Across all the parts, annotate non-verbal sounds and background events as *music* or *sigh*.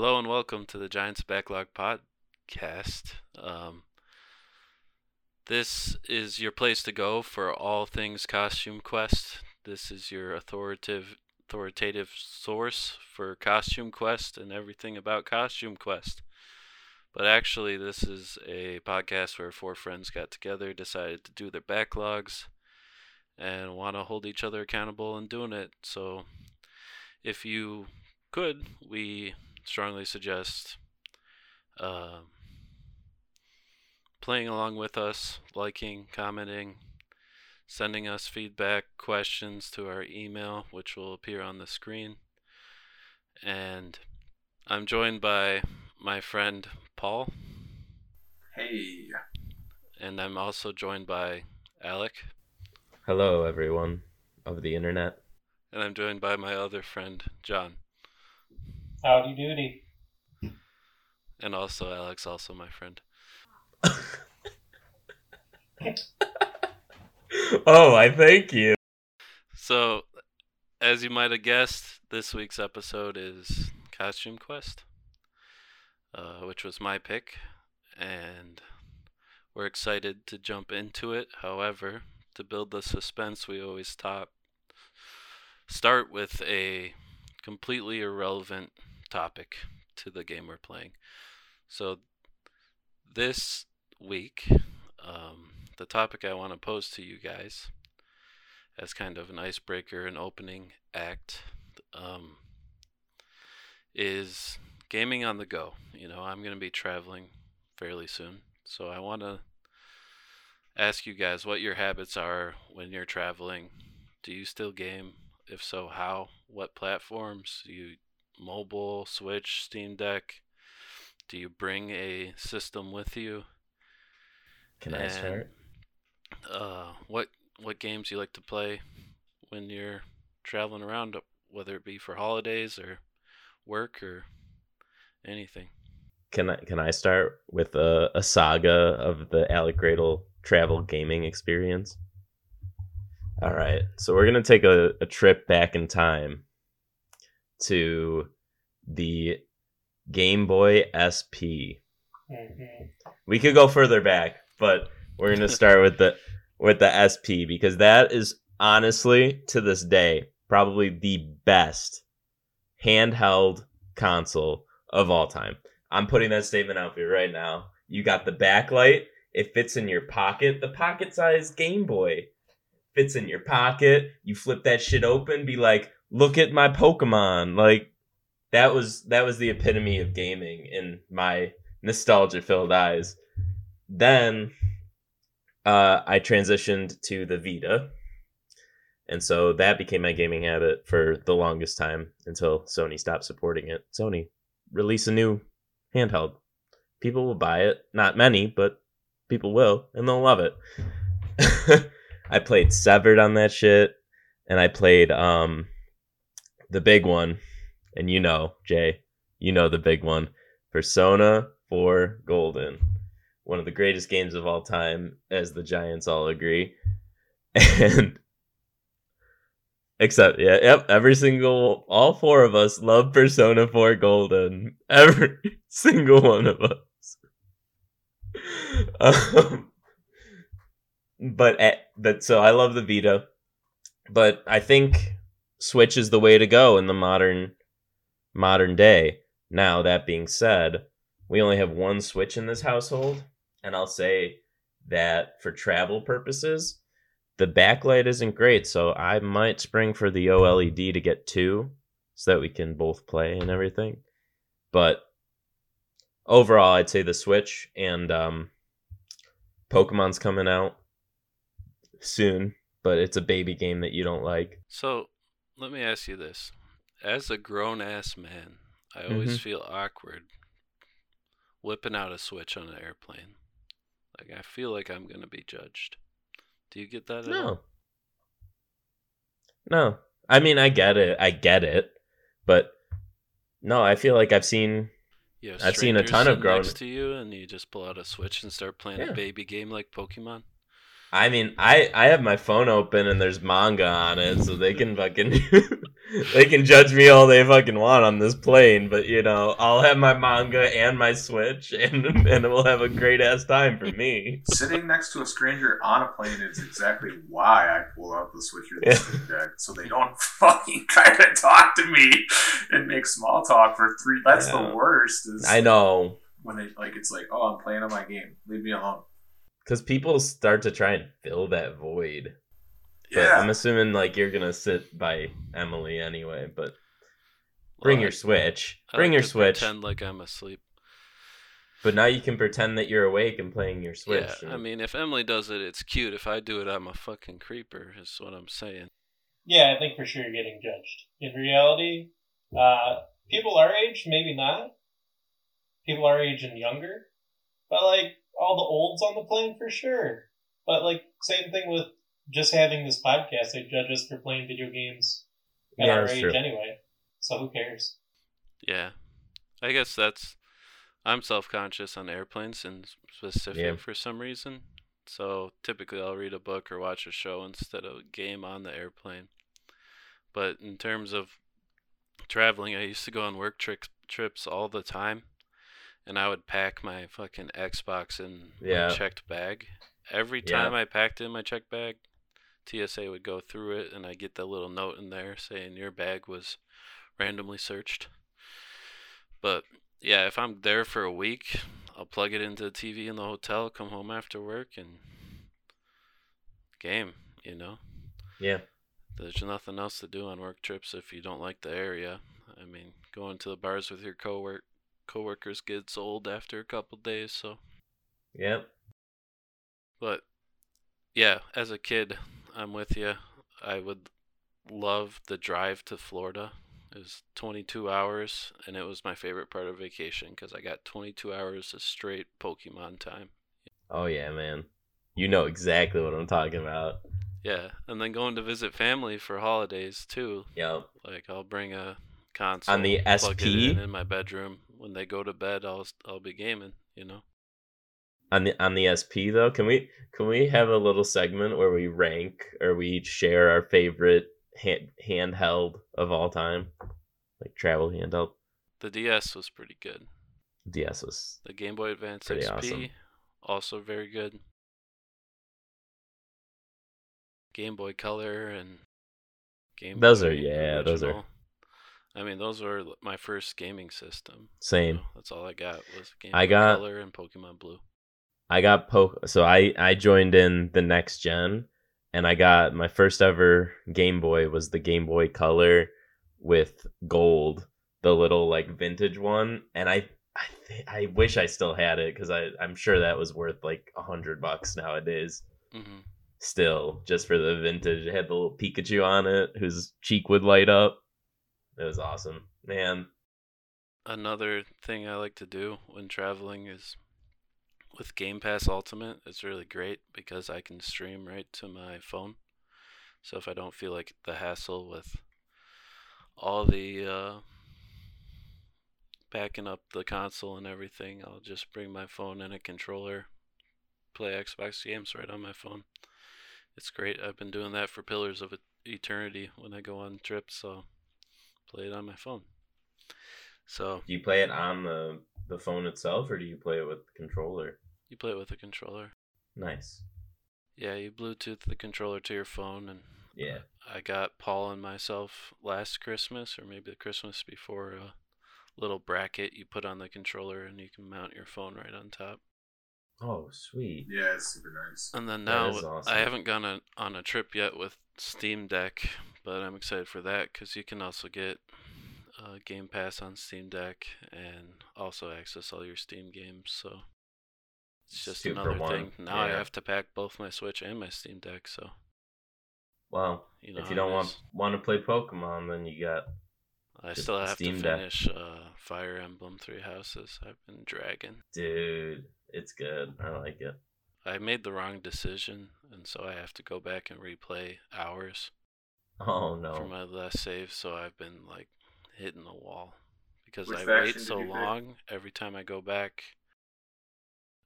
Hello and welcome to the Giants Backlog Podcast. Um, this is your place to go for all things Costume Quest. This is your authoritative authoritative source for Costume Quest and everything about Costume Quest. But actually, this is a podcast where four friends got together, decided to do their backlogs, and want to hold each other accountable in doing it. So, if you could, we strongly suggest uh, playing along with us, liking, commenting, sending us feedback, questions to our email, which will appear on the screen. And I'm joined by my friend Paul. Hey. And I'm also joined by Alec. Hello, everyone of the internet. And I'm joined by my other friend, John. Howdy doody. And also Alex, also my friend. *laughs* oh, I thank you. So, as you might have guessed, this week's episode is Costume Quest, uh, which was my pick, and we're excited to jump into it. However, to build the suspense, we always top start with a completely irrelevant topic to the game we're playing. So, this week, um, the topic I want to pose to you guys as kind of an icebreaker, an opening act, um, is gaming on the go. You know, I'm going to be traveling fairly soon, so I want to ask you guys what your habits are when you're traveling. Do you still game? If so, how? What platforms? Do you mobile, Switch, Steam Deck? Do you bring a system with you? Can I start? Uh, what what games you like to play when you're traveling around, whether it be for holidays or work or anything? Can I can I start with a, a saga of the Alec Gradle travel gaming experience? All right, so we're gonna take a, a trip back in time to the Game Boy SP. Mm-hmm. We could go further back, but we're gonna *laughs* start with the with the SP because that is honestly to this day probably the best handheld console of all time. I'm putting that statement out for you right now. You got the backlight, it fits in your pocket, the pocket size Game Boy fits in your pocket. You flip that shit open, be like, look at my Pokemon. Like that was that was the epitome of gaming in my nostalgia filled eyes. Then uh, I transitioned to the Vita. And so that became my gaming habit for the longest time until Sony stopped supporting it. Sony, release a new handheld. People will buy it. Not many, but people will, and they'll love it. *laughs* I played Severed on that shit, and I played um the big one, and you know, Jay, you know the big one, Persona 4 Golden one of the greatest games of all time, as the Giants all agree. *laughs* And except, yeah, yep, every single, all four of us love Persona 4 Golden. *laughs* Every single one of us. *laughs* Um, but, eh, but so I love the Vita, but I think Switch is the way to go in the modern, modern day. Now, that being said, we only have one Switch in this household and I'll say that for travel purposes, the backlight isn't great, so I might spring for the OLED to get two so that we can both play and everything. But overall, I'd say the Switch and um, Pokemon's coming out soon, but it's a baby game that you don't like. So let me ask you this. As a grown ass man, I always Mhm. feel awkward whipping out a Switch on an airplane. Like, I feel like I'm to be judged. Do you get that at all? No. No. I mean, I get it. I get it. But no, I feel like I've seen I've seen a ton of grown- next to you, and you just pull out a Switch and start playing Yeah. a baby game like Pokemon. I mean, I I have my phone open and there's manga on it, so they can fucking *laughs* they can judge me all they fucking want on this plane. But you know, I'll have my manga and my Switch, *laughs* and and we'll have a great ass time for me. Sitting next to a stranger on a plane is exactly why I pull out the Switch or the Yeah. Deck, so they don't *laughs* fucking try to talk to me and make small talk for three. That's Yeah. the worst. Is I know, when they like it's like, oh, I'm playing on my game. Leave me alone. Because people start to try and fill that void. But Yeah. I'm assuming like you're gonna sit by Emily anyway. But bring Well, your Switch. I Bring like your to Switch. Pretend like I'm asleep. But now you can pretend that you're awake and playing your Switch. Yeah, I mean, if Emily does it, it's cute. If I do it, I'm a fucking creeper. Is what I'm saying. Yeah, I think for sure you're getting judged. In reality, uh, people our age, maybe not. People our age and younger. But, like, all the olds on the plane for sure. But, like, same thing with just having this podcast. They judge us for playing video games at Yeah, our age true. anyway. So who cares? Yeah, I guess that's. I'm self-conscious on airplanes in specific Yeah. for some reason. So typically, I'll read a book or watch a show instead of a game on the airplane. But in terms of traveling, I used to go on work trips trips all the time, and I would pack my fucking Xbox in Yeah. my checked bag. Every Yeah. time I packed in my checked bag, TSA would go through it, and I get that little note in there saying your bag was randomly searched. But yeah, if I'm there for a week, I'll plug it into the TV in the hotel, come home after work, and game. You know, yeah, there's nothing else to do on work trips if you don't like the area. I mean, going to the bars with your cowork coworkers gets old after a couple days. So, Yep. but yeah, as a kid, I'm with you. I would love the drive to Florida. It was 22 hours, and it was my favorite part of vacation because I got 22 hours of straight Pokemon time. Oh yeah, man. You know exactly what I'm talking about. Yeah, and then going to visit family for holidays too. Yep. Like I'll bring a console On the it in, in my bedroom. When they go to bed, I'll I'll be gaming. You know. On the on the SP though, can we can we have a little segment where we rank or we each share our favorite hand, handheld of all time, like travel handheld? The DS was pretty good. DS was The Game Boy Advance Pretty XP awesome. also very good. Game Boy Color and Game Those Boy are- yeah, those are- Original. I mean, those were my first gaming system. same. know, that's all I got was Game I Boy got- Color and Pokemon Blue. I got po so I I joined in the next gen and I got my first ever Game Boy was the Game Boy Color with gold, the little like vintage one, and I I th- I wish I still had it because I I'm sure that was worth like a hundred bucks nowadays. Mm-hmm. Still, just for the vintage, it had the little Pikachu on it whose cheek would light up. It was awesome, man. Another thing I like to do when traveling is with Game Pass Ultimate. It's really great because I can stream right to my phone. So if I don't feel like the hassle with all the uh, backing up the console and everything, I'll just bring my phone and a controller, play Xbox games right on my phone. It's great. I've been doing that for Pillars of Eternity when I go on trips, so play it on my phone. So Do you play it on the the phone itself, or do you play it with the controller? you play it with a controller. Nice. Yeah, you Bluetooth the controller to your phone, and Yeah. I got Paul and myself last Christmas, or maybe the Christmas before, a little bracket you put on the controller, and you can mount your phone right on top. Oh, sweet. Yeah, it's super nice. And then now awesome. I haven't gone a, on a trip yet with Steam Deck, but I'm excited for that because you can also get uh, Game Pass on Steam Deck and also access all your Steam games. So it's just Two for another one, thing. Now I have to pack both my Switch and my Steam Deck. So Well, you know if you don't want want to play Pokemon, then you got I still have Steam to finish uh, Fire Emblem Three Houses. I've been dragging. dude. It's good. I like it. I made the wrong decision, and so I have to go back and replay hours Oh no! for my last save. So I've been like hitting the wall because Which I wait so you pick? long every time I go back.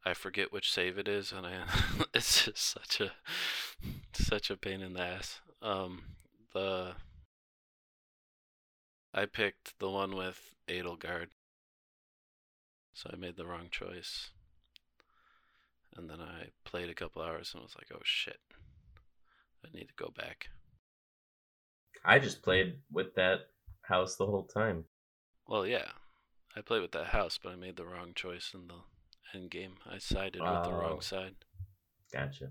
I forget which save it is, and I *laughs* it's just such a such a pain in the ass. Um, the I picked the one with Edelgard, so I made the wrong choice. And then I played a couple hours and was like, "Oh shit, I need to go back." I just played with that house the whole time. Well, yeah, I played with that house, but I made the wrong choice in the end game. I sided with the Oh. wrong side. Gotcha.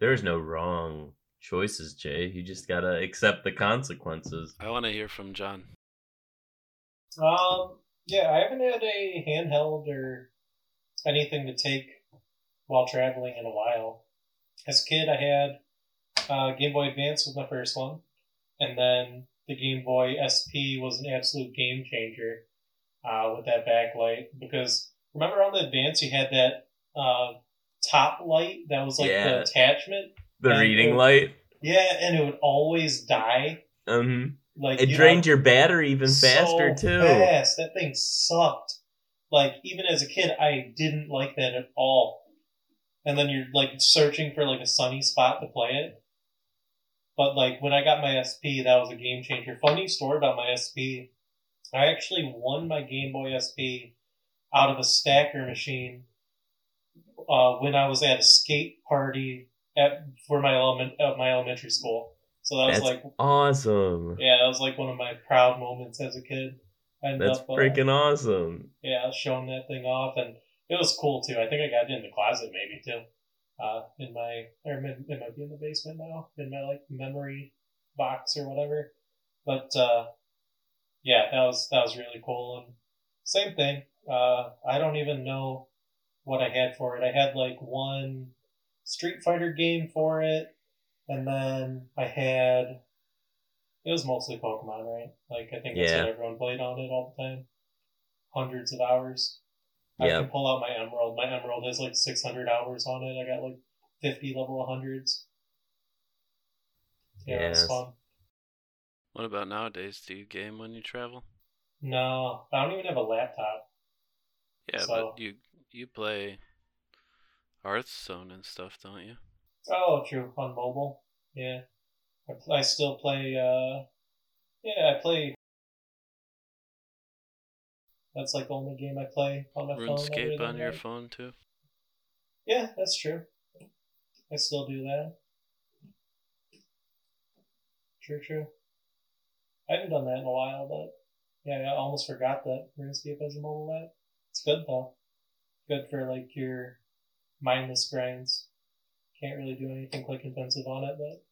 There's no wrong choices, Jay. You just gotta accept the consequences. I want to hear from John. Um, yeah, I haven't had a handheld or anything to take while traveling in a while. As a kid, I had uh, Game Boy Advance was my first one, and then the Game Boy SP was an absolute game changer uh, with that backlight. Because remember on the Advance, you had that uh, top light that was like Yeah. the attachment. The reading it- light. Yeah, and it would always die. Um, Like it you know, drained your battery even faster so too. Fast. That thing sucked. Like even as a kid, I didn't like that at all. And then you're like searching for like a sunny spot to play it. But like when I got my SP, that was a game changer. Funny story about my SP. I actually won my Game Boy SP out of a stacker machine uh, when I was at a skate party at for my element at my elementary school. So that was That's like awesome. yeah, that was like one of my proud moments as a kid. I ended That's up, uh, freaking awesome. yeah, showing that thing off, and it was cool too. I think I got it in the closet maybe too, uh, in my or it might be in the basement now in my like memory box or whatever. But uh, yeah, that was that was really cool. And same thing. Uh, I don't even know what I had for it. I had like one Street Fighter game for it, and then I had. It was mostly Pokemon, right? Like I think that's Yeah. what everyone played on it all the time. Hundreds of hours. I Yeah. can pull out my Emerald. My Emerald has like 600 hours on it. I got like 50 level 100s. Yeah, it was fun. What about nowadays? Do you game when you travel? No, I don't even have a laptop. Yeah, So- but you you play Hearthstone and stuff, don't you? Oh, true. On mobile. Yeah. I, I still play, uh, yeah, I play. That's like the only game I play on my phone. RuneScape on your phone too. Yeah, that's true. I still do that. True, true. I haven't done that in a while, but yeah, I almost forgot that RuneScape has a mobile app. It's good though. Good for like your mindless grinds. Can't really do anything quick intensive on it, but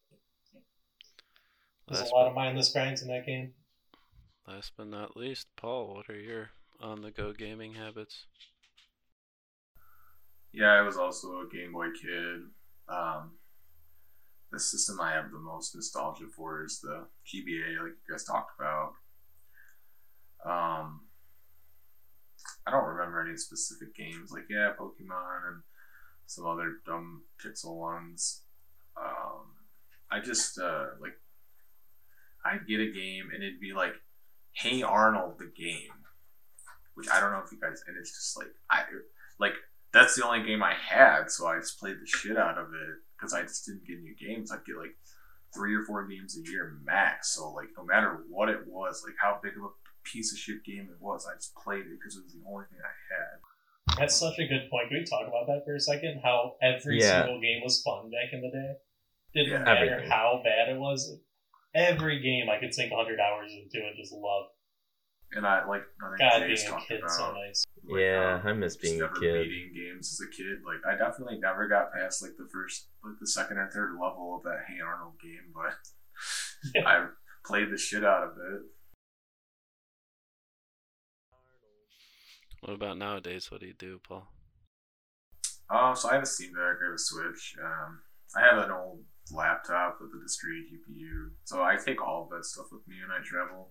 there's Last a lot but, of mindless grinds in that game. last but not least, Paul, what are your on-the-go gaming habits? Yeah, I was also a Game Boy kid. Um, the system I have the most nostalgia for is the GBA, like you guys talked about. Um, I don't remember any specific games. Like yeah, Pokemon and some other dumb pixel ones. Um, I just uh, like I'd get a game and it'd be like, "Hey Arnold, the game," which I don't know if you guys. And it's just like I like that's the only game I had, so I just played the shit out of it because I just didn't get new games. I'd get like three or four games a year max. So like no matter what it was, like how big of a piece of shit game it was, I just played it because it was the only thing I had. That's such a good point. Can we talk about that for a second? How every Yeah. single game was fun back in the day. Didn't Yeah. matter Everything. how bad it was. Every game I could sink 100 hours into and just love. And I like I think God, Jay's being a talked kid's so nice. like, yeah, um, I miss just being a never kid. beating games as a kid. Like I definitely never got past like the first, like the second or third level of that Hey Arnold game, but *laughs* I played the shit out of it. What about nowadays? What do you do, Paul? Um, so I have a Steam Deck, I have a Switch. Um, I have an old laptop with a discrete GPU, so I take all of that stuff with me when I travel.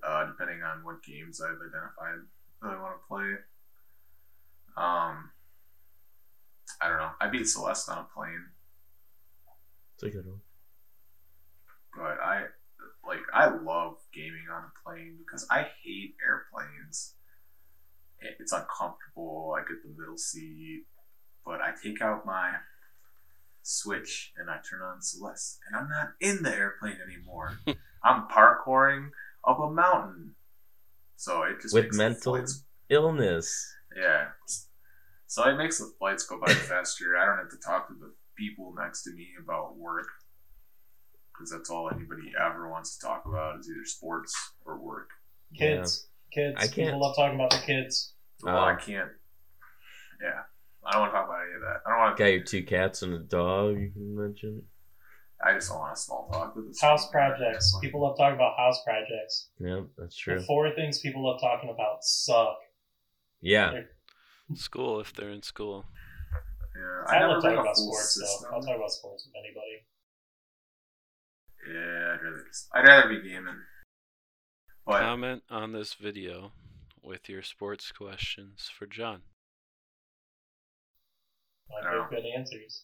Uh, depending on what games I've identified that I want to play. Um, I don't know. I beat Celeste on a plane, It's a good one. but I like I love gaming on a plane because I hate airplanes. It's uncomfortable. I get the middle seat, but I take out my switch and I turn on Celeste, and I'm not in the airplane anymore. *laughs* I'm parkouring up a mountain. So it just With mental- flights- Illness. yeah. So it makes the flights go by *laughs* faster. I don't have to talk to the people next to me about work because that's all anybody ever wants to talk about is either sports or work. Kids, kids. I can't- People love talking about the kids. Well, I Um, can't. Yeah, I don't want to talk about any of that. I don't want to. Got your two cats and a dog. You can mention. I just don't want to small talk with this. House projects. People love talking about house projects. Yeah, that's true. The four things people love talking about suck. Yeah, School if they're in school. Yeah, I, I never love talking about sports system. though. I'll talk about sports with anybody. Yeah, I'd rather just, I'd rather be gaming. But Comment on this video with your sports questions for John. Like I don't have good answers.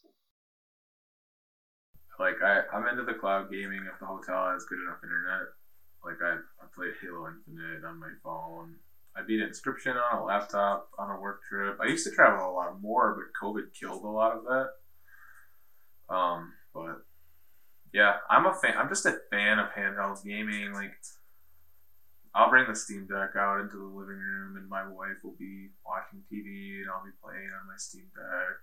like I, I'm into the cloud gaming if the hotel has good enough internet. Like I, I played Halo Infinite on my phone. I beat Inscription on a laptop on a work trip. I used to travel a lot more, but COVID killed a lot of that. Um, but yeah, I'm a fan. I'm just a fan of handheld gaming. Like, I'll bring the Steam Deck out into the living room, and my wife will be watching TV, and I'll be playing on my Steam Deck.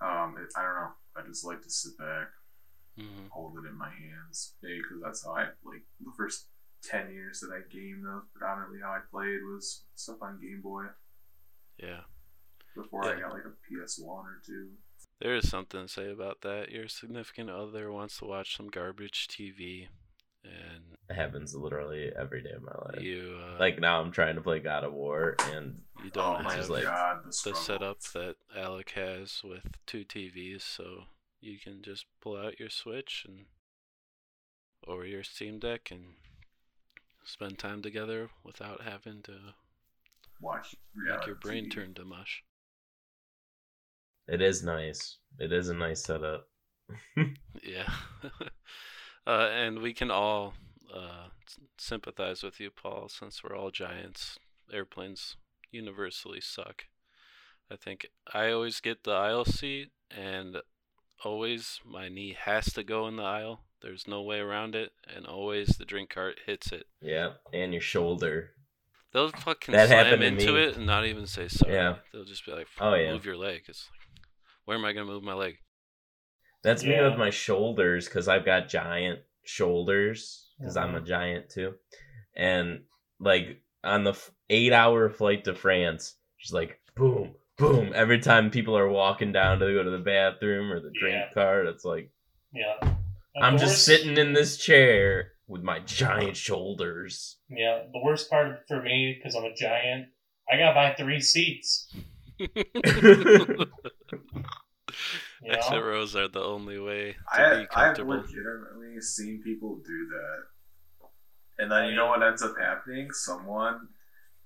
Um, it, I don't know. I just like to sit back, hmm hold it in my hands, maybe because that's how I like the first ten years that I gamed. That was predominantly how I played was stuff on Game Boy Yeah. before I got like a PS One or two. There is something to say about that. Your significant other wants to watch some garbage TV, and it happens literally every day of my life. you uh, Like now, I'm trying to play God of War, and you Oh don't my have like- god, the, the setup that Alec has with two TVs, so you can just pull out your Switch and or your Steam Deck and spend time together without having to Watch make your brain TV. turn to mush. it is nice. It is a nice setup. *laughs* Yeah. *laughs* uh, and we can all uh, sympathize with you, Paul, since we're all giants. Airplanes universally suck. I think I always get the aisle seat, and always my knee has to go in the aisle. There's no way around it, and always the drink cart hits it. Yeah, and your shoulder. They'll fucking That slam into me. it and not even say sorry. Yeah. They'll just be like, Oh, yeah. move your leg. It's like, where am I going to move my leg? That's me with my shoulders because I've got giant shoulders because I'm a giant too. And like on the f- eight hour flight to France, just like boom, boom. Every time people are walking down to go to the bathroom or the drink Yeah. cart, it's like Yeah. Like, I'm the just worst- sitting in this chair with my giant shoulders. Yeah, the worst part for me because I'm a giant, I gotta buy three seats. *laughs* *laughs* *laughs* You know? Exit rows are the only way to I, be comfortable. I've legitimately seen people do that. And then oh, you know what ends up happening? Someone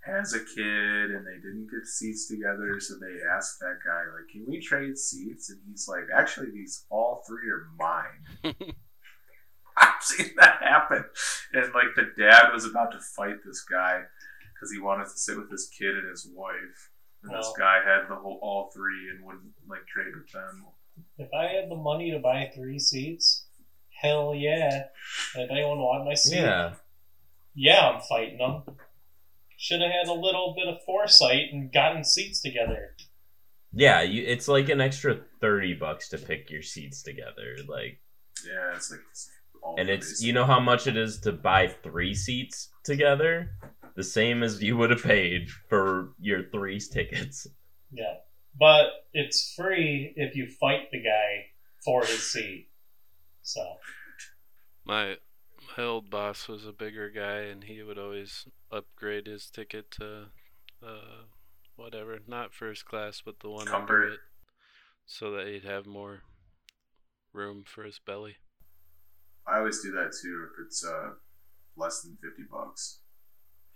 has a kid and they didn't get seats together, so they ask that guy, like, can we trade seats? And he's like, actually, these all three are mine. *laughs* I've seen that happen. And like the dad was about to fight this guy because he wanted to sit with his kid and his wife. And this oh. guy had the whole all three and wouldn't like trade with them. If I had the money to buy three seats, hell yeah. If anyone wanted my seat, Yeah. yeah, I'm fighting them. Should have had a little bit of foresight and gotten seats together. Yeah, you, it's like an extra 30 bucks to pick your seats together. Like Yeah, it's like it's all and it's these- you know how much it is to buy three seats together the same as you would have paid for your three tickets Yeah. But it's free if you fight the guy for his seat. So, My my old boss was a bigger guy, and he would always upgrade his ticket to uh, whatever, not first class, but the one under it, so that he'd have more room for his belly. I always do that too if it's uh less than fifty bucks.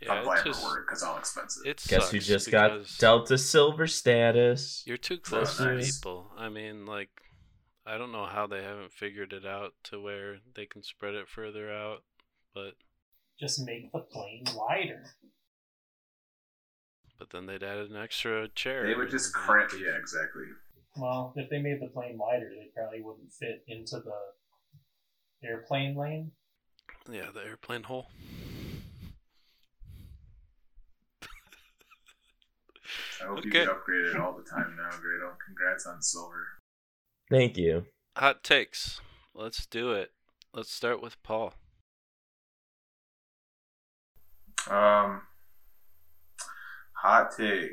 If Yeah, I'm it flying just for work because all expensive. it guess who sucks just got delta silver status You're too close Oh, to nice. people. I mean, like, I don't know how they haven't figured it out to where they can spread it further out, but just make the plane wider. but then they'd add an extra chair. They would just cramp. Yeah, exactly. Well, if they made the plane wider, they probably wouldn't fit into the airplane lane. Yeah, the airplane hole. I hope you Okay. get upgraded all the time now, Grado. Congrats on silver. Thank you. Hot takes. Let's do it. Let's start with Paul. Um, hot take.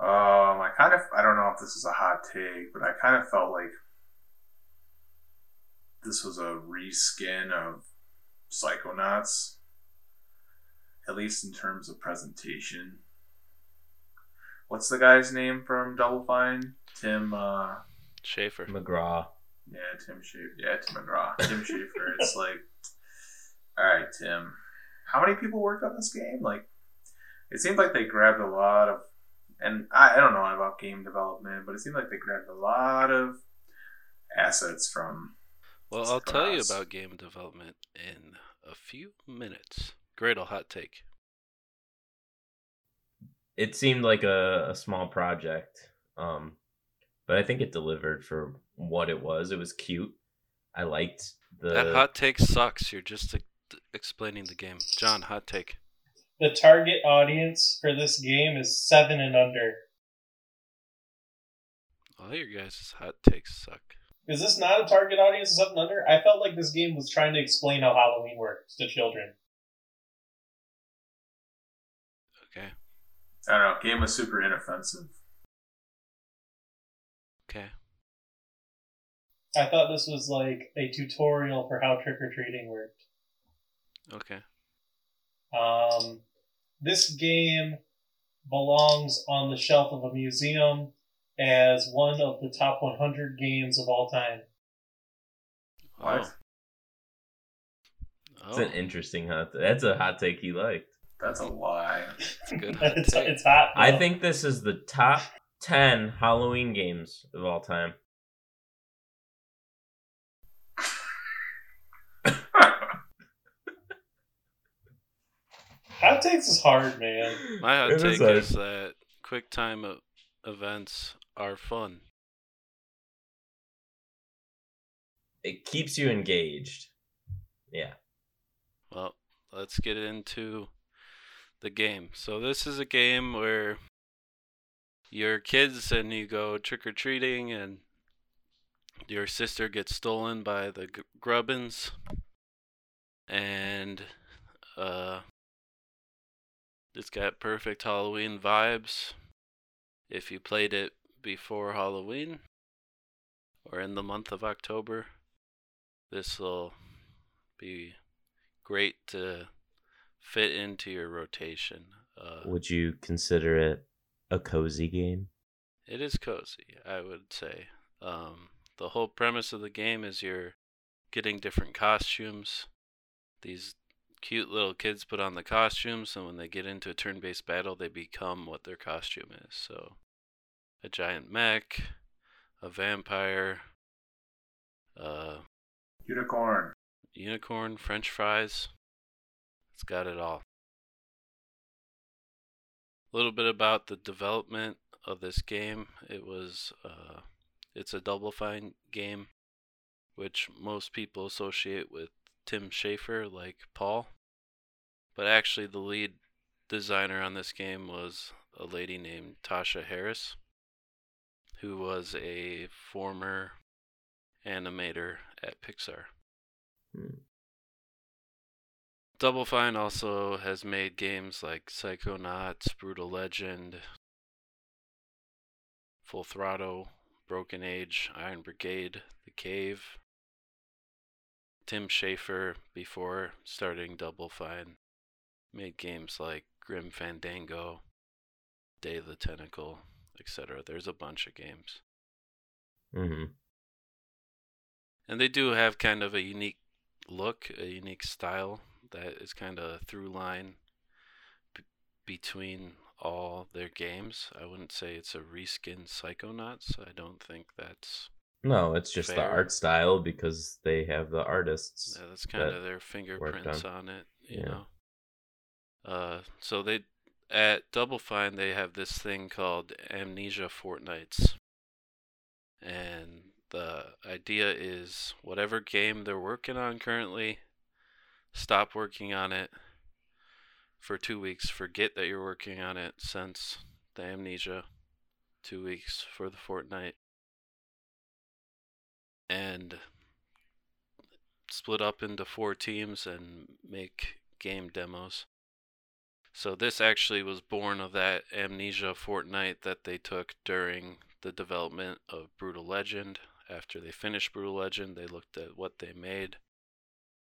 Um, I kind of I don't know if this is a hot take, but I kind of felt like this was a reskin of Psychonauts, at least in terms of presentation. What's the guy's name from Double Fine? Tim. Uh, Schafer. McGraw. yeah, Tim Schafer. Yeah, Tim McGraw. Tim Schafer. *laughs* It's like, all right, Tim. How many people worked on this game? Like, it seemed like they grabbed a lot of, and I, I don't know about game development, but it seemed like they grabbed a lot of assets from. Well, I'll tell you about game development in a few minutes. Great, hot take. It seemed like a, a small project, um, but I think it delivered for what it was. It was cute. I liked the. that hot take sucks. You're just explaining the game. John, hot take. The target audience for this game is seven and under. All your guys' hot takes suck. Is this not a target audience of seven and under? I felt like this game was trying to explain how Halloween works to children. I don't know. Game was super inoffensive. Okay. I thought this was like a tutorial for how trick or treating worked. Okay. Um, this game belongs on the shelf of a museum as one of the top 100 games of all time. What? Oh. It's Oh, an interesting hot. That's a hot take he liked. That's a lie. it's a good *laughs* hot it's, it's hot. I think this is the top ten Halloween games of all time. hot takes is hard, man. My hot It is take hard. is that quick time events are fun. It keeps you engaged. Yeah. Well, let's get into the game. So this is a game where you're kids and you go trick or treating, and your sister gets stolen by the Grubbins, and uh, it's got perfect Halloween vibes. If you played it before Halloween or in the month of October, this will be great to fit into your rotation. Uh, Would you consider it a cozy game? it is cozy, I would say. Um, the whole premise of the game is you're getting different costumes. These cute little kids put on the costumes, and when they get into a turn based battle, they become what their costume is. So, a giant mech, a vampire, uh, Unicorn. unicorn, french fries. It's got it all. A little bit about the development of this game. It was uh, it's a Double Fine game, which most people associate with Tim Schafer, like Paul. But actually, the lead designer on this game was a lady named Tasha Harris, who was a former animator at Pixar. Hmm. Double Fine also has made games like Psychonauts, Brutal Legend, Full Throttle, Broken Age, Iron Brigade, The Cave. Tim Schafer, before starting Double Fine, made games like Grim Fandango, Day of the Tentacle, etc. There's a bunch of games. Mm-hmm. And they do have kind of a unique look, a unique style that is kind of a through line b- between all their games. I wouldn't say it's a reskin Psychonauts. I don't think that's No, it's just the art style because they have the artists. yeah, that's kind that of their fingerprints on it, you Yeah. know. Uh, so they at Double Fine, they have this thing called Amnesia Fortnights. And the idea is whatever game they're working on currently, stop working on it for two weeks. Forget that you're working on it since the amnesia. Two weeks for the fortnight. And split up into four teams and make game demos. So this actually was born of that amnesia fortnight that they took during the development of Brutal Legend. After they finished Brutal Legend, they looked at what they made,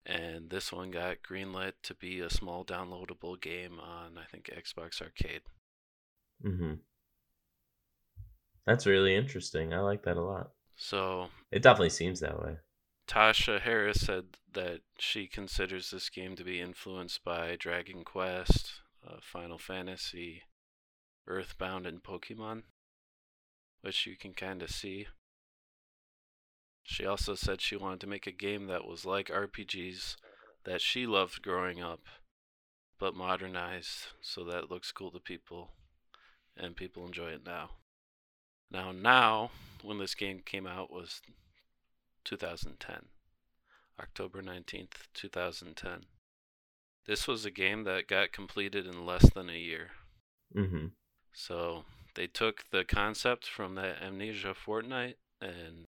and this one got greenlit to be a small downloadable game on I think Xbox Arcade. Mm-hmm. That's really interesting. I like that a lot. So It definitely seems that way. Tasha Harris said that she considers this game to be influenced by Dragon Quest, uh, Final Fantasy, Earthbound, and Pokemon, which you can kind of see. She also said she wanted to make a game that was like RPGs that she loved growing up, but modernized so that it looks cool to people and people enjoy it now. Now, now, when this game came out was 2010, October 19th, 2010. This was a game that got completed in less than a year. Mm-hmm. So they took the concept from that Amnesia Fortnight and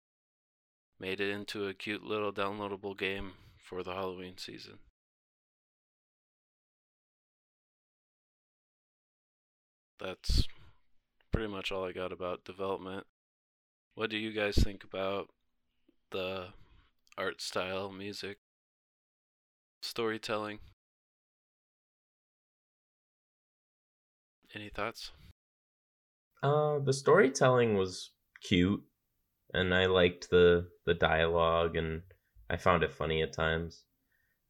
made it into a cute little downloadable game for the Halloween season. That's pretty much all I got about development. What do you guys think about the art style, music, storytelling? Any thoughts? Uh, the storytelling was cute, and I liked the the dialogue, and I found it funny at times.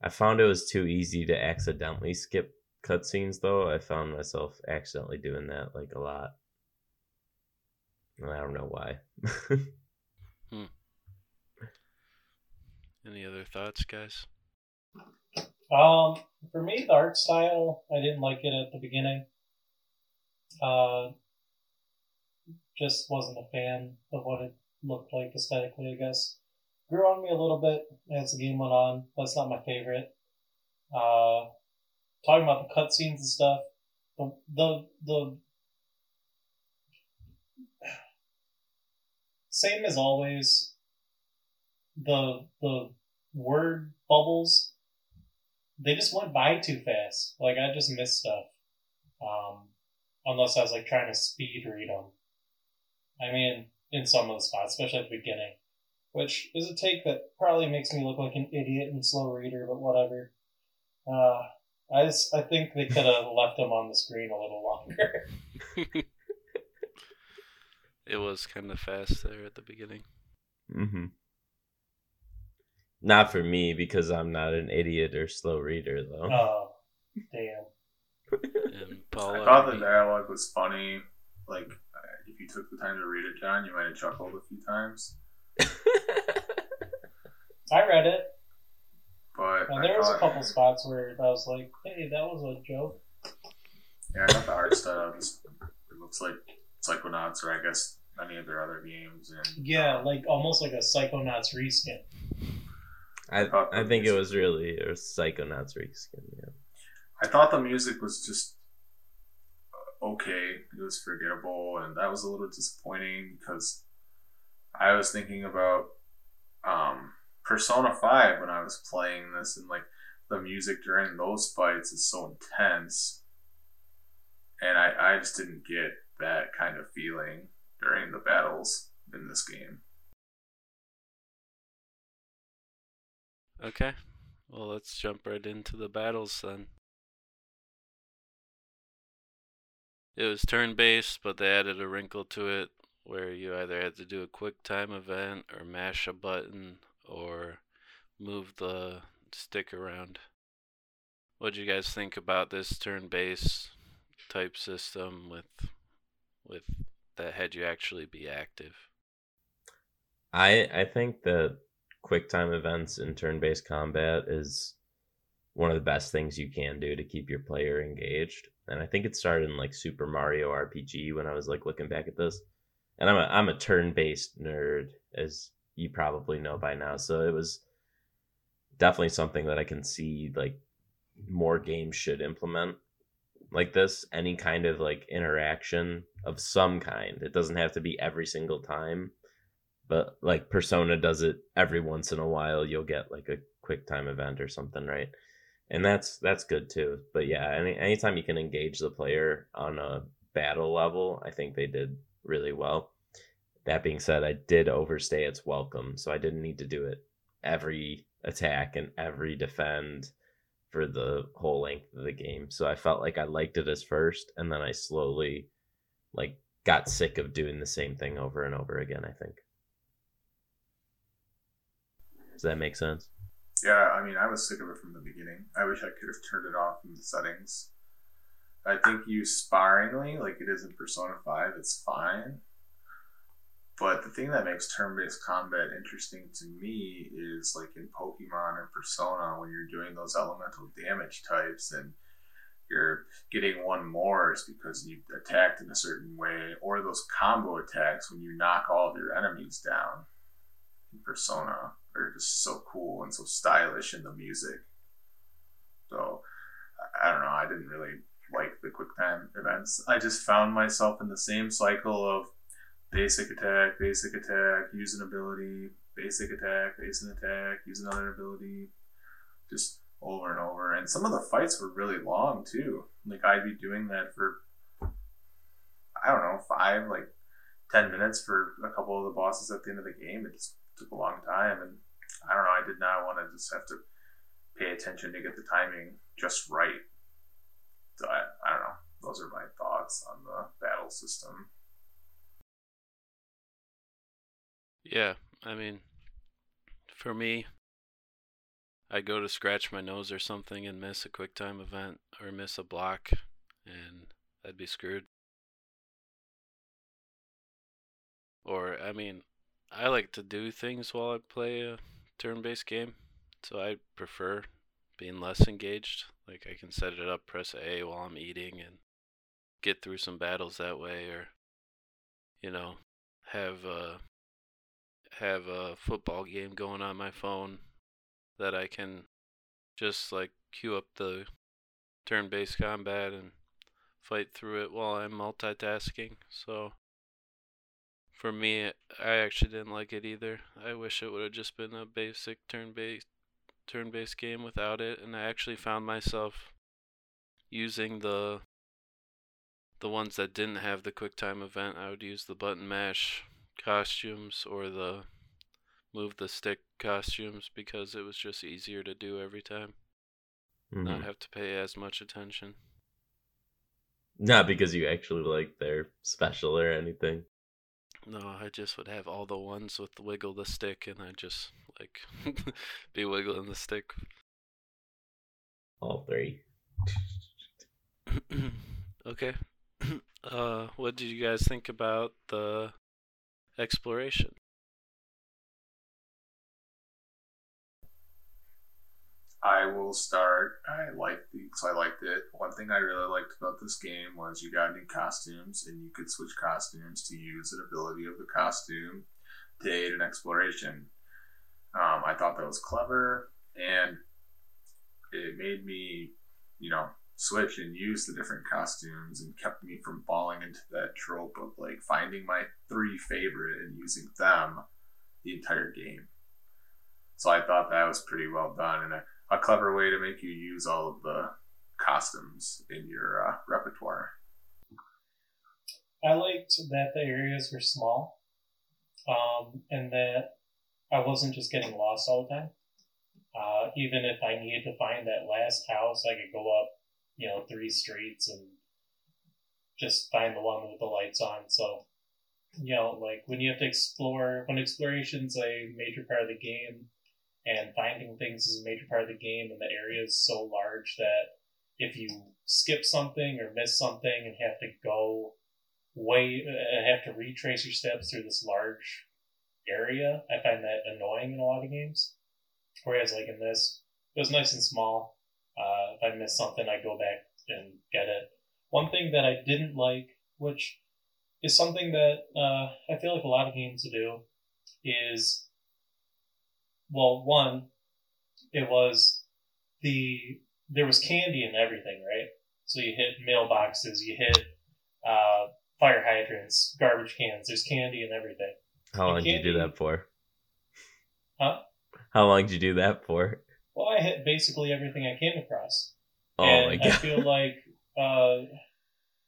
I found it was too easy to accidentally skip cutscenes, though. I found myself accidentally doing that like a lot. And I don't know why. *laughs* Any other thoughts, guys? Um, for me, the art style, I didn't like it at the beginning. Uh, just wasn't a fan of what it looked like aesthetically, I guess. Grew on me a little bit as the game went on. That's not my favorite. Uh, talking about the cutscenes and stuff, the, the, the same as always, the the word bubbles they just went by too fast. Like I just missed stuff. Um, unless I was like trying to speed read them. I mean, in some of the spots, especially at the beginning, which is a take that probably makes me look like an idiot and slow reader, but whatever. Uh, I just I think they could have *laughs* left them on the screen a little longer. *laughs* it was kind of fast there at the beginning. mm-hmm. Not for me because I'm not an idiot or slow reader, though. Oh, damn. I thought the dialogue was funny. Like, if you took the time to read it, John, you might have chuckled a few times. *laughs* I read it. But And I there was a couple spots where I was like, "Hey, that was a joke." Yeah, I thought the art style just it looks like Psychonauts or I guess any of their other games. And Yeah, um, like almost like a Psychonauts reskin. I thought I the think it was really a Psychonauts reskin. Yeah. I thought the music was just okay. It was forgettable, and that was a little disappointing because I was thinking about um, Persona Five when I was playing this, and like the music during those fights is so intense, and I I just didn't get that kind of feeling during the battles in this game. Okay. Well, let's jump right into the battles then. It was turn based, but they added a wrinkle to it where you either had to do a quick time event or mash a button or move the stick around. What do you guys think about this turn based type system with with that had you actually be active? I I think that quick time events in turn based combat is one of the best things you can do to keep your player engaged. And I think it started in like Super Mario RPG when I was like looking back at this. And I'm a I'm a turn-based nerd, as you probably know by now. So it was definitely something that I can see like more games should implement like this. Any kind of like interaction of some kind. It doesn't have to be every single time, but like Persona does it every once in a while. You'll get like a quick time event or something, right? And that's that's good too. But yeah, any anytime you can engage the player on a battle level, I think they did really well. That being said, I did overstay its welcome, so I didn't need to do it every attack and every defend for the whole length of the game. So I felt like I liked it as first, and then I slowly like got sick of doing the same thing over and over again. I think. Does that make sense? Yeah, I mean, I was sick of it from the beginning. I wish I could have turned it off in the settings. I think used sparingly, like it is in Persona 5, it's fine. But the thing that makes turn based combat interesting to me is like in Pokemon or Persona, when you're doing those elemental damage types and you're getting one more is because you attacked in a certain way, or those combo attacks when you knock all of your enemies down in Persona are just so cool and so stylish in the music. So I don't know, I didn't really like the quick time events. I just found myself in the same cycle of basic attack, basic attack, use an ability, basic attack, basic attack, use another ability, just over and over. And some of the fights were really long too. Like I'd be doing that for I don't know five like ten minutes for a couple of the bosses at the end of the game. It just took a long time, and I don't know. I did not want to just have to pay attention to get the timing just right. So I, I don't know. Those are my thoughts on the battle system. Yeah, I mean, for me, I go to scratch my nose or something and miss a quick time event or miss a block, and I'd be screwed. Or, I mean, I like to do things while I play a turn based game, so I prefer being less engaged. Like, I can set it up, press A while I'm eating, and get through some battles that way, or, you know, have uh, have a football game going on my phone that I can just like queue up the turn based combat and fight through it while I'm multitasking. So for me, I actually didn't like it either. I wish it would have just been a basic turn based turn based game without it and I actually found myself using the the ones that didn't have the quick time event. I would use the button mash costumes or the move the stick costumes because it was just easier to do every time. Mm-hmm. Not have to pay as much attention. Not because you actually like their special or anything. No, I just would have all the ones with the wiggle the stick and I just like *laughs* be wiggling the stick. All three. *clears throat* okay. *clears throat* Uh what did you guys think about the exploration? I will start. I liked the so I liked it. One thing I really liked about this game was you got new costumes and you could switch costumes to use an ability of the costume to aid in exploration. Um, I thought that was clever and it made me, you know, switch and use the different costumes and kept me from falling into that trope of like finding my three favorite and using them the entire game. So I thought that was pretty well done and I a clever way to make you use all of the costumes in your uh, repertoire. I liked that the areas were small, um, and that I wasn't just getting lost all the time. Uh, even if I needed to find that last house, I could go up, you know, three streets and just find the one with the lights on. So, you know, like when you have to explore, when exploration's a major part of the game, and finding things is a major part of the game, and the area is so large that if you skip something or miss something and have to go way, uh, have to retrace your steps through this large area, I find that annoying in a lot of games. Whereas, like in this, it was nice and small. Uh, if I missed something, I go back and get it. One thing that I didn't like, which is something that uh, I feel like a lot of games do, is well, one, it was the there was candy and everything, right? So you hit mailboxes, you hit uh, fire hydrants, garbage cans. There's candy and everything. How long did you do that for? Huh? How long did you do that for? Well, I hit basically everything I came across. Oh and my I feel *laughs* like uh,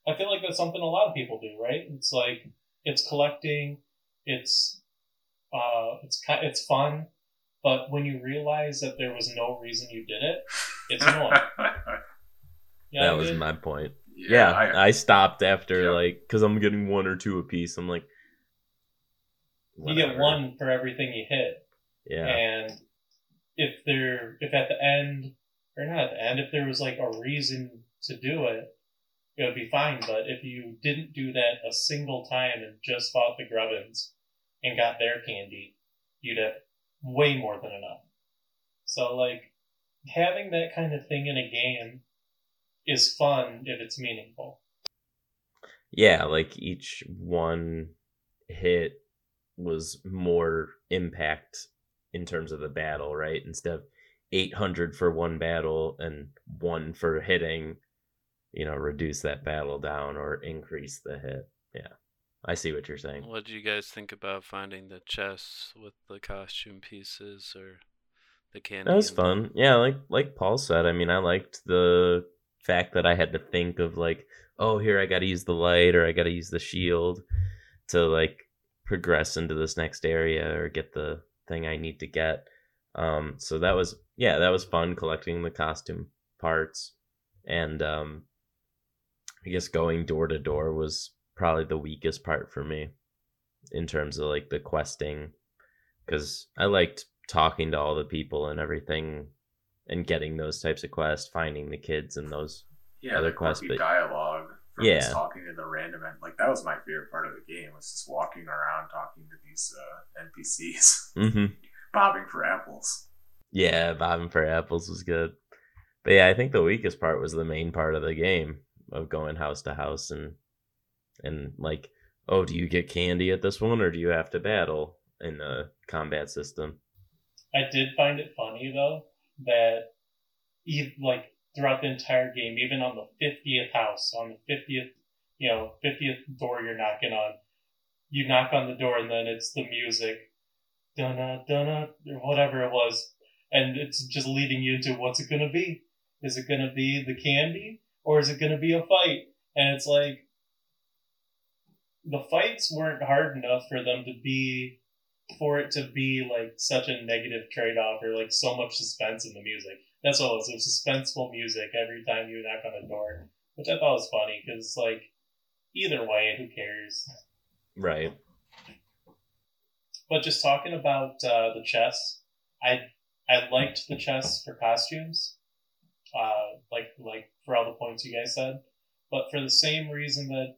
I feel like that's something a lot of people do, right? It's like it's collecting, it's uh, it's it's fun, but when you realize that there was no reason you did it, it's *laughs* annoying. Yeah, that I was did. my point. yeah, Yeah, I, I, stopped after Yeah. like because I'm getting one or two a piece. I'm like, You get one for everything you hit, Yeah, and if there, if at the end or not at the end, if there was like a reason to do it, it would be fine. But if you didn't do that a single time and just fought the Grubbins and got their candy, you'd have way more than enough. So like having that kind of thing in a game is fun if it's meaningful. yeah. Like each one hit was more impact in terms of the battle, right? Instead of 800 for one battle and one for hitting, you know, reduce that battle down or increase the hit. Yeah, I see what you're saying. What do you guys think about finding the chests with the costume pieces or the candy? That was fun. Yeah, like like Paul said, I mean, I liked the fact that I had to think of like, oh, here I got to use the light or I got to use the shield to like progress into this next area or get the thing I need to get. Um, so that was yeah, that was fun collecting the costume parts, and um, I guess going door to door was probably the weakest part for me in terms of like the questing because I liked talking to all the people and everything and getting those types of quests, finding the kids and those. yeah, other quests, but- dialogue from Yeah. just talking to the random and like that was my favorite part of the game was just walking around talking to these uh, NPCs, Mm-hmm. *laughs* bobbing for apples. Yeah, bobbing for apples was good. But yeah, I think the weakest part was the main part of the game of going house to house and and like, oh, do you get candy at this one or do you have to battle in the combat system? I did find it funny though that like throughout the entire game, even on the fiftieth house, on the fiftieth, you know, fiftieth door you're knocking on, you knock on the door and then it's the music, dunna dunna or whatever it was, and it's just leading you into what's it gonna be? Is it gonna be the candy or is it gonna be a fight? And it's like the fights weren't hard enough for them to be for it to be like such a negative trade off or like so much suspense in the music. That's all it was. It was suspenseful music every time you knock on a door, which I thought was funny because like either way, who cares? Right. But just talking about uh, the chess, I I liked the chess for costumes, uh, like like for all the points you guys said. But for the same reason that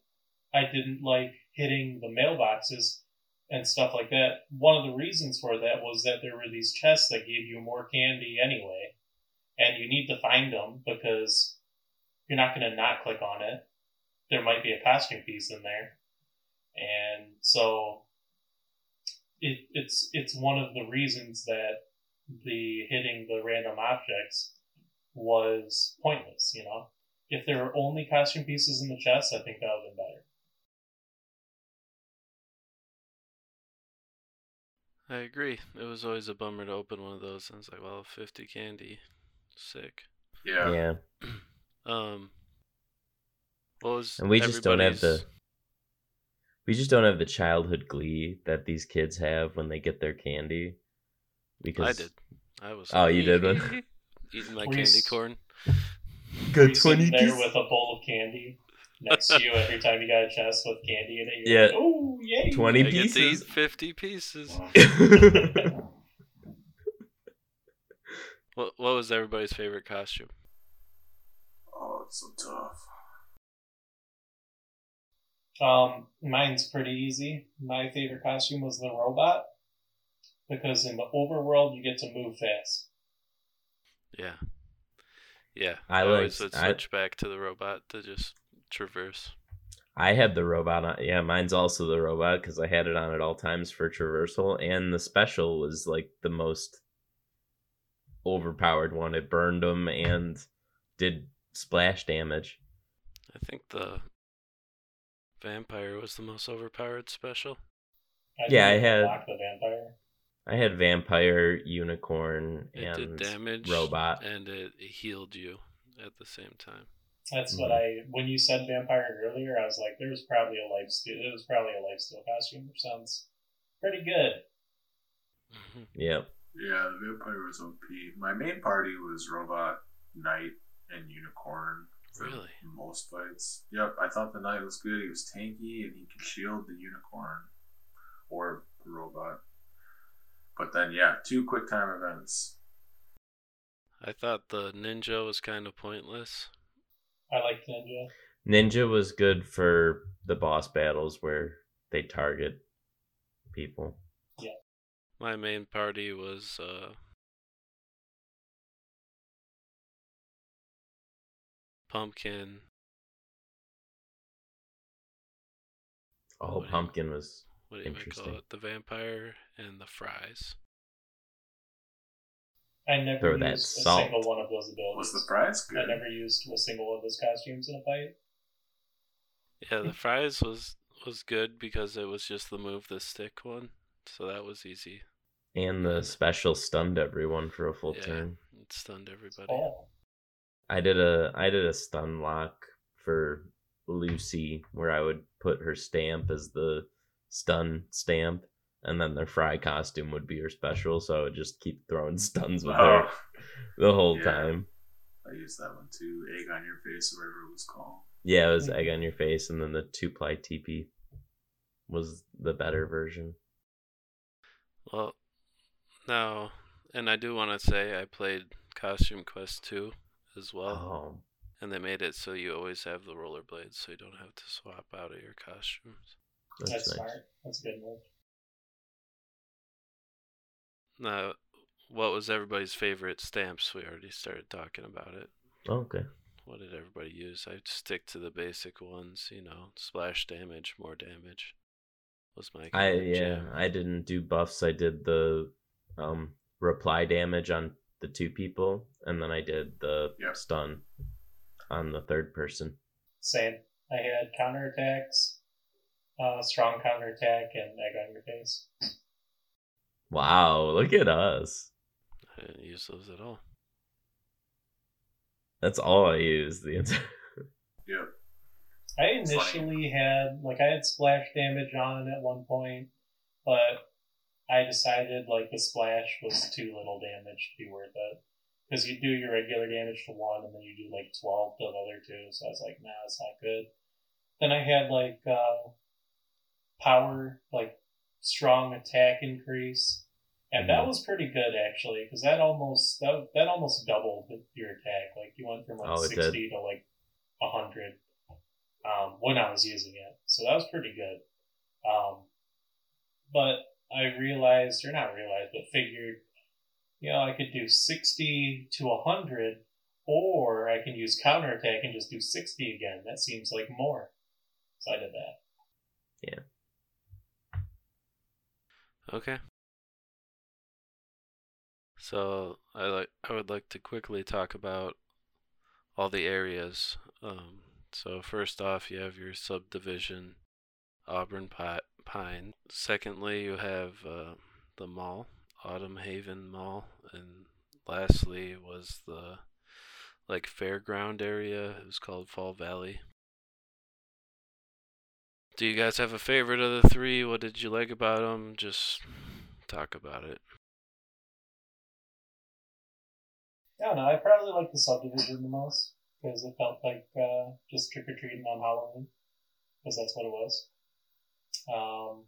I didn't like hitting the mailboxes and stuff like that, one of the reasons for that was that there were these chests that gave you more candy anyway, and you need to find them because you're not going to not click on it. There might be a costume piece in there, and so it, it's it's one of the reasons that the hitting the random objects was pointless. You know, if there were only costume pieces in the chest, I think that would have been better. I agree. It was always a bummer to open one of those, and it's like, well, fifty candy, sick. Yeah. Yeah. *clears throat* Um, what was And we just don't have the we just don't have the childhood glee that these kids have when they get their candy. Because I did. I was. Oh, you did one? *laughs* Eating my you candy corn. Were you sitting there with a bowl of candy next to you *laughs* every time you got a chest with candy in it. You're Yeah. like, oh yay! 20 I get to eat pieces. fifty pieces. *laughs* What What was everybody's favorite costume? Oh, it's so tough. Um, mine's pretty easy. My favorite costume was the robot because in the overworld you get to move fast. Yeah. Yeah. I always liked- would I- switch back to the robot to just traverse. I had the robot on. Yeah, mine's also the robot because I had it on at all times for traversal, and the special was like the most overpowered one. It burned them and did splash damage. I think the vampire was the most overpowered special. I Yeah, I had- the vampire. I had vampire, unicorn, It and did damage, robot. and it healed you at the same time. That's what I. When you said vampire earlier, I was like, there was probably a life steal. It was probably a life steal costume, which sounds pretty good. Mhm. Yep. Yeah, the vampire was OP. My main party was robot, knight, and unicorn. for Really? Most fights. Yep, I thought the knight was good. He was tanky and he could shield the unicorn or the robot. But then, yeah, two quick time events. I thought the ninja was kind of pointless. I like Ninja. Ninja was good for the boss battles where they target people. Yeah. My main party was uh, pumpkin. Oh, What do you- pumpkin was What do you might call Interesting. it? The vampire and the fries. I never Throw that used a salt. single one of those abilities. Was the prize I never used a single one of those costumes in a fight. Yeah, the fries was was good because it was just the move the stick one, so that was easy. and the special stunned everyone for a full Yeah. turn. It stunned everybody. Oh, I did a I did a stun lock for Lucy where I would put her stamp as the stun stamp and then their fry costume would be her special so I would just keep throwing *laughs* stuns with her Oh, the whole Yeah. time. I used that one too. Egg on your face, or whatever it was called. Yeah, it was egg on your face and then the two ply TP was the better version. Well, now, and I do want to say I played Costume Quest 2 as well, Oh, and they made it so you always have the rollerblades, so you don't have to swap out of your costumes. that's, that's nice. smart. That's a good move. Now, what was everybody's favorite stamps? We already started talking about it. Oh, okay. What did everybody use? I'd stick to the basic ones, you know, splash damage, more damage. Was my I yeah, jam. I didn't do buffs. I did the um reply damage on the two people, and then I did the Yep. stun on the third person. Same. I had counterattacks, uh, strong counterattack, and egg on your face. Wow, look at us. I didn't use those at all. That's all I used the entire. *laughs* Yep. I It's funny. initially had like I had splash damage on at one point, but I decided like the splash was too little damage to be worth it. Because you do your regular damage to one, and then you do like twelve to the other two. So I was like, nah, it's not good. Then I had like uh, power, like strong attack increase, and that was pretty good actually. Because that almost that, that almost doubled your attack. Like you went from like Oh, it did. sixty to like hundred um, when I was using it. So that was pretty good. Um, but I realized, or not realized, but figured, you know, I could do 60 to 100, or I can use counterattack and just do 60 again. That seems like more. So I did that. Yeah. Okay. So I like I would like to quickly talk about all the areas. Um, so first off, you have your subdivision, Auburn Pine. Secondly, you have uh, the mall, Autumn Haven Mall, and lastly was the like fairground area. It was called Fall Valley. Do you guys have a favorite of the three? What did you like about them? Just talk about it. I don't know. I probably like the subdivision the most because it felt like uh, just trick or treating on Halloween because that's what it was. Um,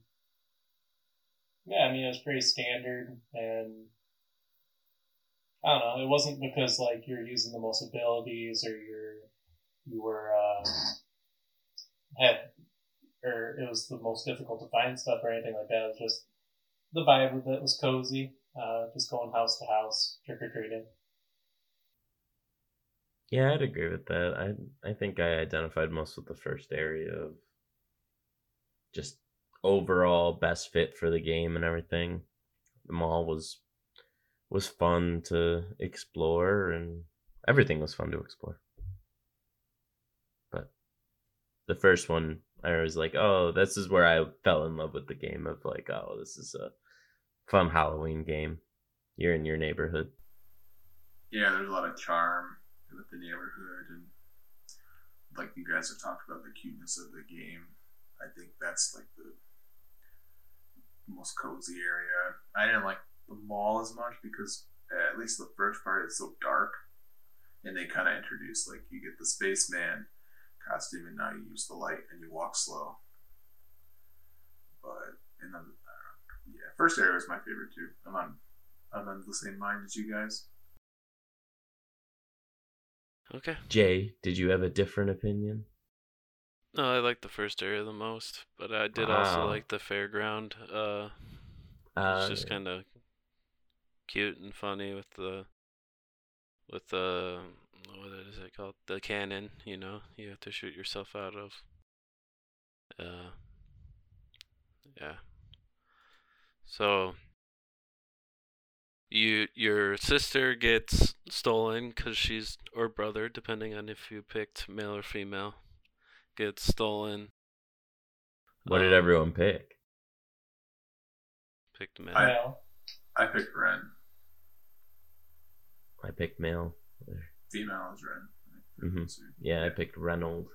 yeah, I mean it was pretty standard, and I don't know. It wasn't because like you're using the most abilities or you're you were uh, had or it was the most difficult to find stuff or anything like that. It was just the vibe of it was cozy. Uh, just going house to house trick or treating. Yeah, I'd agree with that. I I think I identified most with the first area of just overall best fit for the game and everything. The mall was was fun to explore and everything was fun to explore. But the first one I was like, "Oh, this is where I fell in love with the game of like, oh, this is a fun Halloween game. You're in your neighborhood." Yeah, there's a lot of charm with the neighborhood and like you guys have talked about the cuteness of the game. I think that's like the most cozy area. I didn't like the mall as much because at least the first part is so dark, and they kind of introduce like you get the spaceman costume, and now you use the light and you walk slow. But and then uh, yeah, first area is my favorite too. I'm on I'm on the same mind as you guys. Okay. Jay, did you have a different opinion? No, I like the first area the most, but I did also like the fairground. Uh, Uh, it's just kind of cute and funny with the with the what is it called? The cannon. You know, you have to shoot yourself out of. Uh, yeah. So you your sister gets stolen because she's or brother, depending on if you picked male or female, gets stolen. what did Um, everyone pick? Picked male. I- I picked Wren. I picked male. Female is Wren. Mhm. So, Yeah, I picked Reynolds.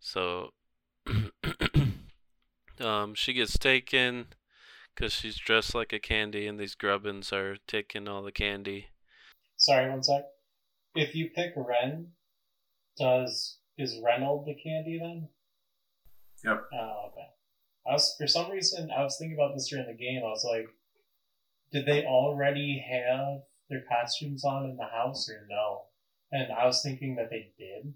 So, *coughs* um, she gets taken because she's dressed like a candy, and these grubbins are taking all the candy. sorry, one sec. If you pick Wren, does is Reynold the candy then? Yep. Oh, okay. I was for some reason I was thinking about this during the game. I was like, did they already have their costumes on in the house or no? And I was thinking that they did,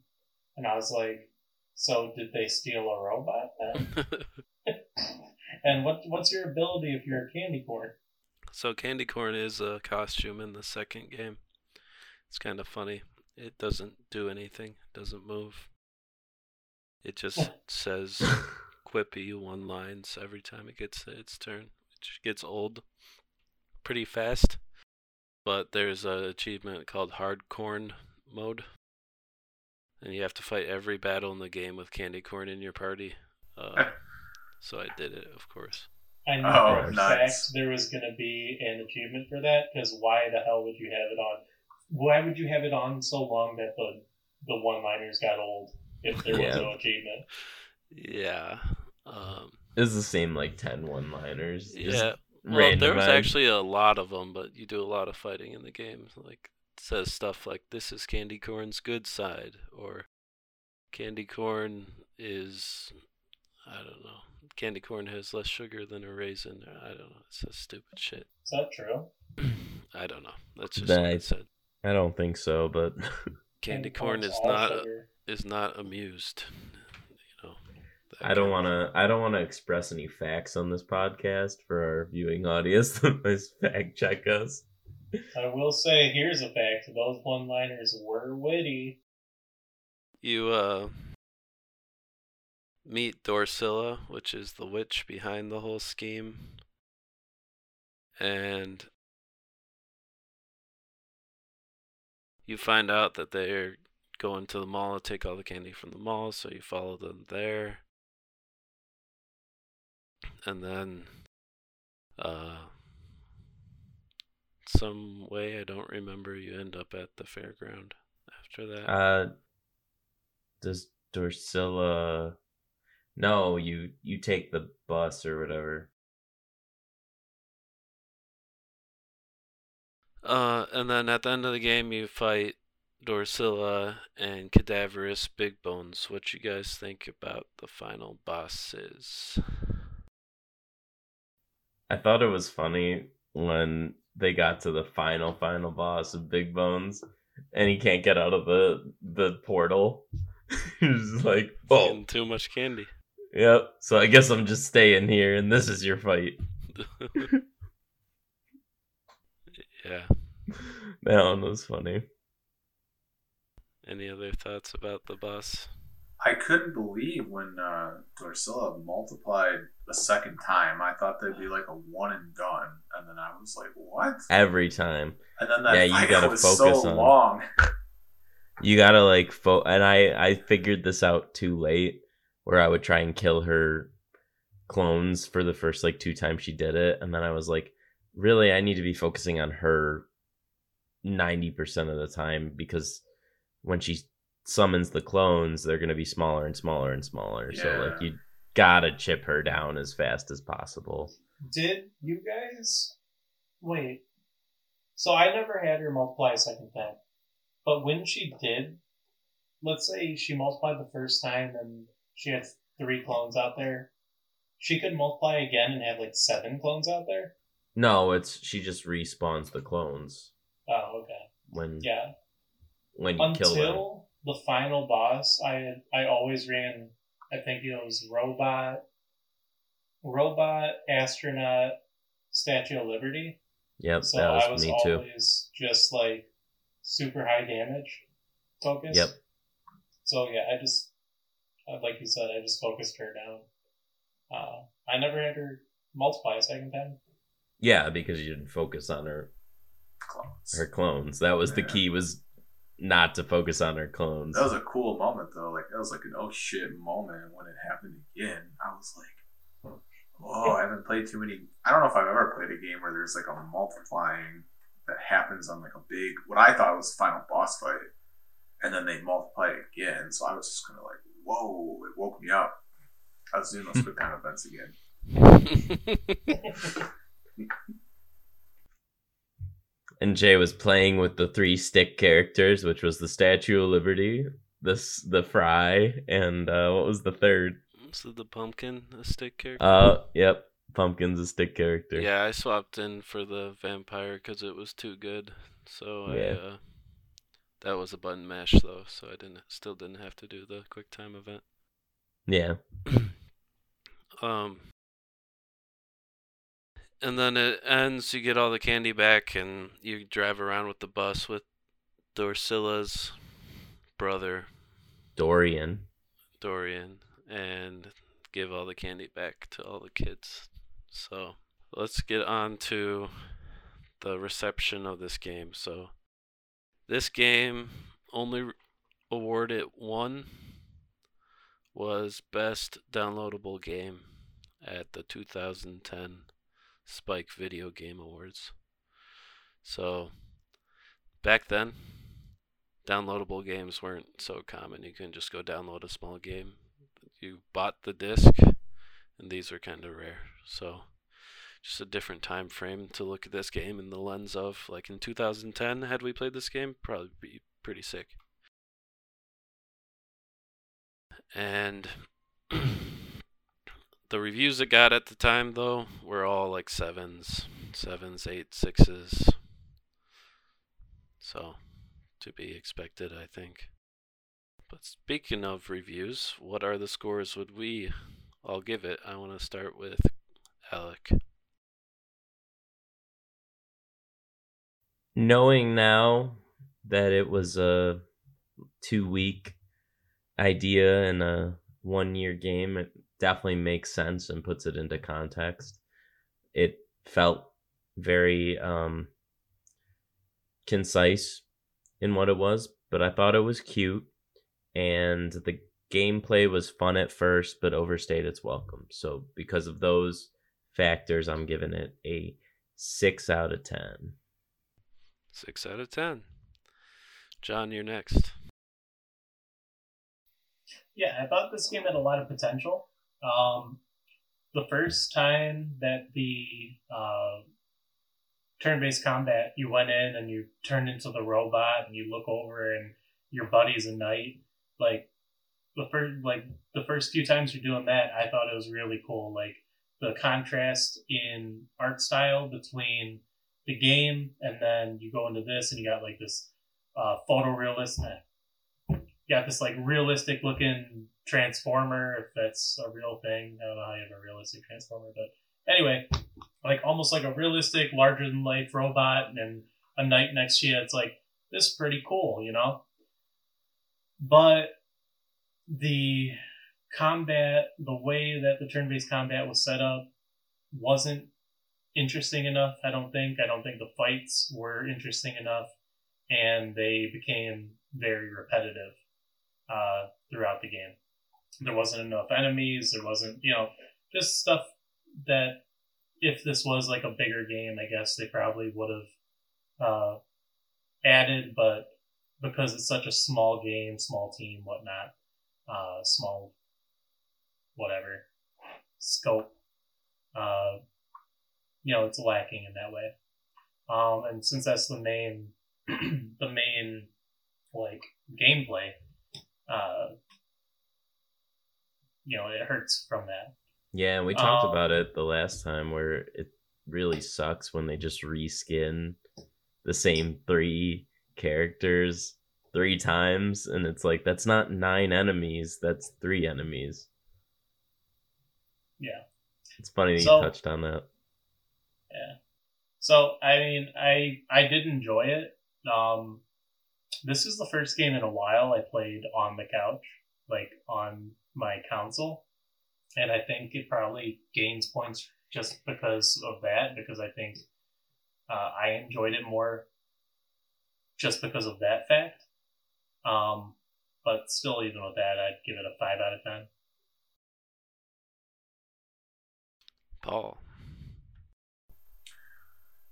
and I was like, so did they steal a robot then? *laughs* *laughs* and what what's your ability if you're a candy corn? so, candy corn is a costume in the second game. It's kind of funny. It doesn't do anything. Doesn't move. It just *laughs* says quippy one lines every time it gets its turn, which gets old pretty fast. But there's an achievement called Hard Corn mode, and you have to fight every battle in the game with candy corn in your party. Uh, *laughs* so I did it, of course. I knew Oh, for a nice. fact there was going to be an achievement for that because why the hell would you have it on? Why would you have it on so long that the the one liners got old if there was Yeah. no achievement? Yeah. Um, It's the same like 10 one liners. yeah. Well, there was actually a lot of them, but you do a lot of fighting in the game. Like it says stuff like "This is Candy Corn's good side," or "Candy Corn is I don't know. Candy corn has less sugar than a raisin. I don't know. It's says stupid shit. Is that true? I don't know. That's just That what I- said. I don't think so, but *laughs* Candy corn is not sugar. is not amused. You know. I don't kind want of- to. I don't want to express any facts on this podcast for our viewing audience *laughs* that must fact check us. I will say, here's a fact: those one liners were witty. You uh meet Dorsilla, which is the witch behind the whole scheme. And you find out that they're going to the mall to take all the candy from the mall, so you follow them there. And then uh some way I don't remember you end up at the fairground after that. Uh, does Dorsilla? No, you you take the bus or whatever. Uh, and then at the end of the game, you fight Dorsilla and Cadaverous Big Bones. What you guys think about the final bosses? I thought it was funny when they got to the final final boss of Big Bones, and he can't get out of the the portal. *laughs* He's like, oh, too much candy. Yep. So I guess I'm just staying here, and this is your fight. *laughs* yeah. That one was funny. Any other thoughts about the boss? I couldn't believe when uh, Dorsilla multiplied a second time. I thought they'd be like a one and done, and then I was like, "What?" Every time. And then that Yeah, you fight gotta was focus so on- long. *laughs* You gotta like fo- and I I figured this out too late, where I would try and kill her clones for the first like two times she did it, and then I was like, really, I need to be focusing on her ninety percent of the time because when she summons the clones, they're gonna be smaller and smaller and smaller. So like you gotta chip her down as fast as possible. Did you guys wait? So I never had her multiply a second time, but when she did, let's say she multiplied the first time and she has three clones out there, she could multiply again and have like seven clones out there. No, it's she just respawns the clones Oh, okay, when yeah. when you kill them. Until the final boss, I I always ran. I think it was robot, robot, astronaut, Statue of Liberty. Yep, So that was, I was me too. always just like super high damage focus. Yep. So yeah, I just like you said, I just focused her down. Uh, I never had her multiply a second time. Yeah, because you didn't focus on her Clones. her clones. That was the key was not to focus on her clones. That was a cool moment though. Like that was like an oh shit moment when it happened again. I was like, oh, I haven't played too many. I don't know if I've ever played a game where there's like a multiplying that happens on like a big what I thought was final boss fight, and then they multiply it again. So I was just kind of like, whoa! It woke me up. I was doing those quick time events again. *laughs* and Jay was playing with the three stick characters, which was the Statue of Liberty, this the Fry, and uh, what was the third? so the pumpkin, a stick character. Uh, yep, Pumpkin's a stick character. yeah, I swapped in for the vampire because it was too good. So I, uh, that was a button mash though, so I didn't still didn't have to do the quick time event. yeah. *clears throat* Um, and then it ends. You get all the candy back, and you drive around with the bus with Dorsilla's brother Dorian. Dorian, and give all the candy back to all the kids. So let's get on to the reception of this game. So this game only awarded one was best downloadable game at the 2010 Spike Video Game Awards. So back then, downloadable games weren't so common. You couldn't just go download a small game. You bought the disc, and these were kind of rare. So just a different time frame to look at this game in the lens of like in 2010 had we played this game probably be pretty sick. And *clears throat* the reviews it got at the time though were all like sevens sevens eight sixes. So to be expected i think. But speaking of reviews what are the scores would we all give it? I want to start with alec knowing now that it was a two week idea and a one year game, it definitely makes sense and puts it into context. It felt very um, concise in what it was, but I thought it was cute and the gameplay was fun at first, but overstayed its welcome. So, because of those factors, I'm giving it a six out of 10. Six out of ten. John, you're next. Yeah, I thought this game had a lot of potential. Um, the first time that the uh, turn-based combat, you went in and you turned into the robot and you look over and your buddy's a knight. Like the first, like the first few times you're doing that, I thought it was really cool. Like the contrast in art style between the game and then you go into this and you got like this uh, photorealistic you got this like realistic looking transformer if that's a real thing. I don't know how you have a realistic transformer but anyway like almost like a realistic larger than life robot and a knight next to you it's like this is pretty cool you know? But the combat, the way that the turn-based combat was set up, wasn't interesting enough. I don't think. I don't think the fights were interesting enough, and they became very repetitive uh, throughout the game. There wasn't enough enemies. There wasn't, you know, just stuff that if this was like a bigger game, I guess they probably would have uh, added, but because it's such a small game, small team, whatnot, uh, small whatever scope, uh, you know, it's lacking in that way. Um, and since that's the main, *clears throat* the main like gameplay, uh, you know, it hurts from that. Yeah, and we talked Um, about it the last time where it really sucks when they just reskin the same three characters three times and it's like that's not nine enemies, that's three enemies. Yeah. It's funny that So- you touched on that. Yeah. So I mean, I I did enjoy it. Um, this is the first game in a while I played on the couch, like on my console, and I think it probably gains points just because of that. Because I think uh, I enjoyed it more just because of that fact. Um, but still, even with that, I'd give it a five out of ten. Paul.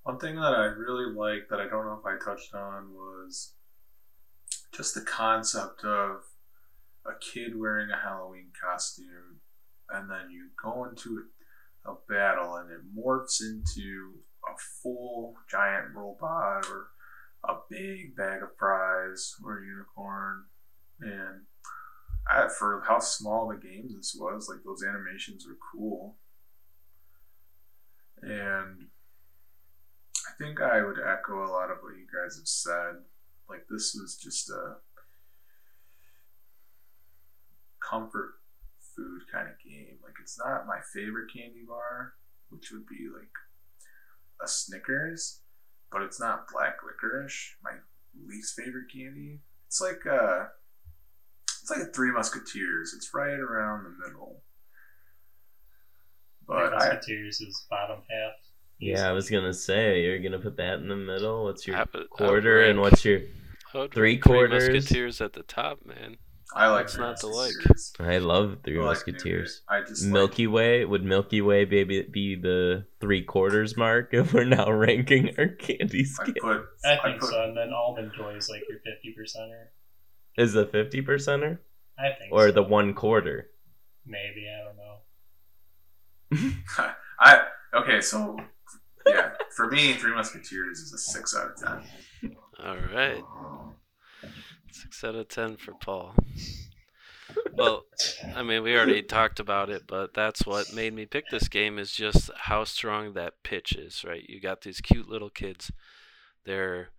One thing that I really liked that I don't know if I touched on was just the concept of a kid wearing a Halloween costume and then you go into a, a battle and it morphs into a full giant robot or a big bag of fries or a unicorn. And I, for how small of a game this was like those animations were cool. And think I would echo a lot of what you guys have said. Like this was just a comfort food kind of game. Like it's not my favorite candy bar, which would be like a Snickers, but it's not black licorice, my least favorite candy. It's like a it's like a Three Musketeers. It's right around the middle. But Three I, Musketeers is bottom half. Yeah, I was gonna say you're gonna put that in the middle. What's your I would- quarter and what's your Three rank Three quarters. Musketeers at the top, man. I like What's Three not to like? I love Three I like Musketeers. I just like- Milky Way would Milky Way baby be the three quarters mark if we're now ranking our candy I scale? put. I I think put. so. And then almond joy is like your fifty percenter. Is the fifty percenter I think. or so. the one quarter? Maybe I don't know. *laughs* I okay. So yeah, for me, Three Musketeers is a six out of ten. All right. Six out of ten for Paul. Well, I mean, we already talked about it, but that's what made me pick this game is just how strong that pitch is, right? You got these cute little kids. Their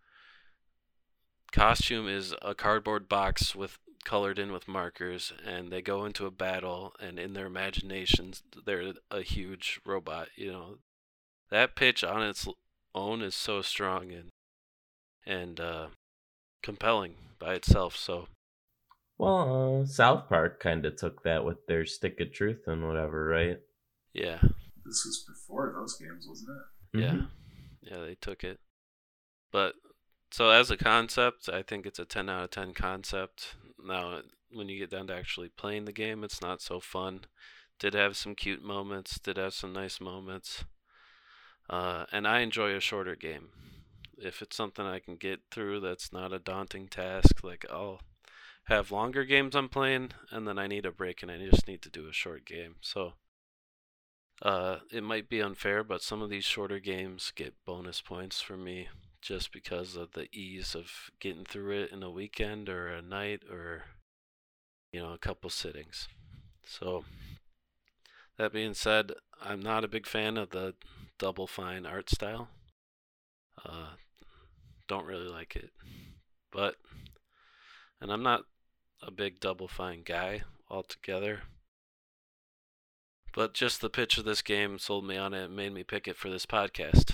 costume is a cardboard box with colored in with markers, and they go into a battle, and in their imaginations, they're a huge robot. You know, that pitch on its own is so strong and and uh, compelling by itself. So Well, uh, South Park kind of took that with their stick of truth and whatever, right? yeah, This was before those games, wasn't it? yeah, Mhm. yeah, they took it. But so as a concept, I think it's a 10 out of 10 concept. Now, when you get down to actually playing the game, it's not so fun. Did have some cute moments, did have some nice moments. Uh, and I enjoy a shorter game. If it's something I can get through that's not a daunting task, like I'll have longer games I'm playing, and then I need a break and I just need to do a short game. So uh, it might be unfair, but some of these shorter games get bonus points for me just because of the ease of getting through it in a weekend or a night or you know a couple sittings. So that being said, I'm not a big fan of the double fine art style. Uh, don't really like it, but and I'm not a big double fine guy altogether. But just the pitch of this game sold me on it and made me pick it for this podcast.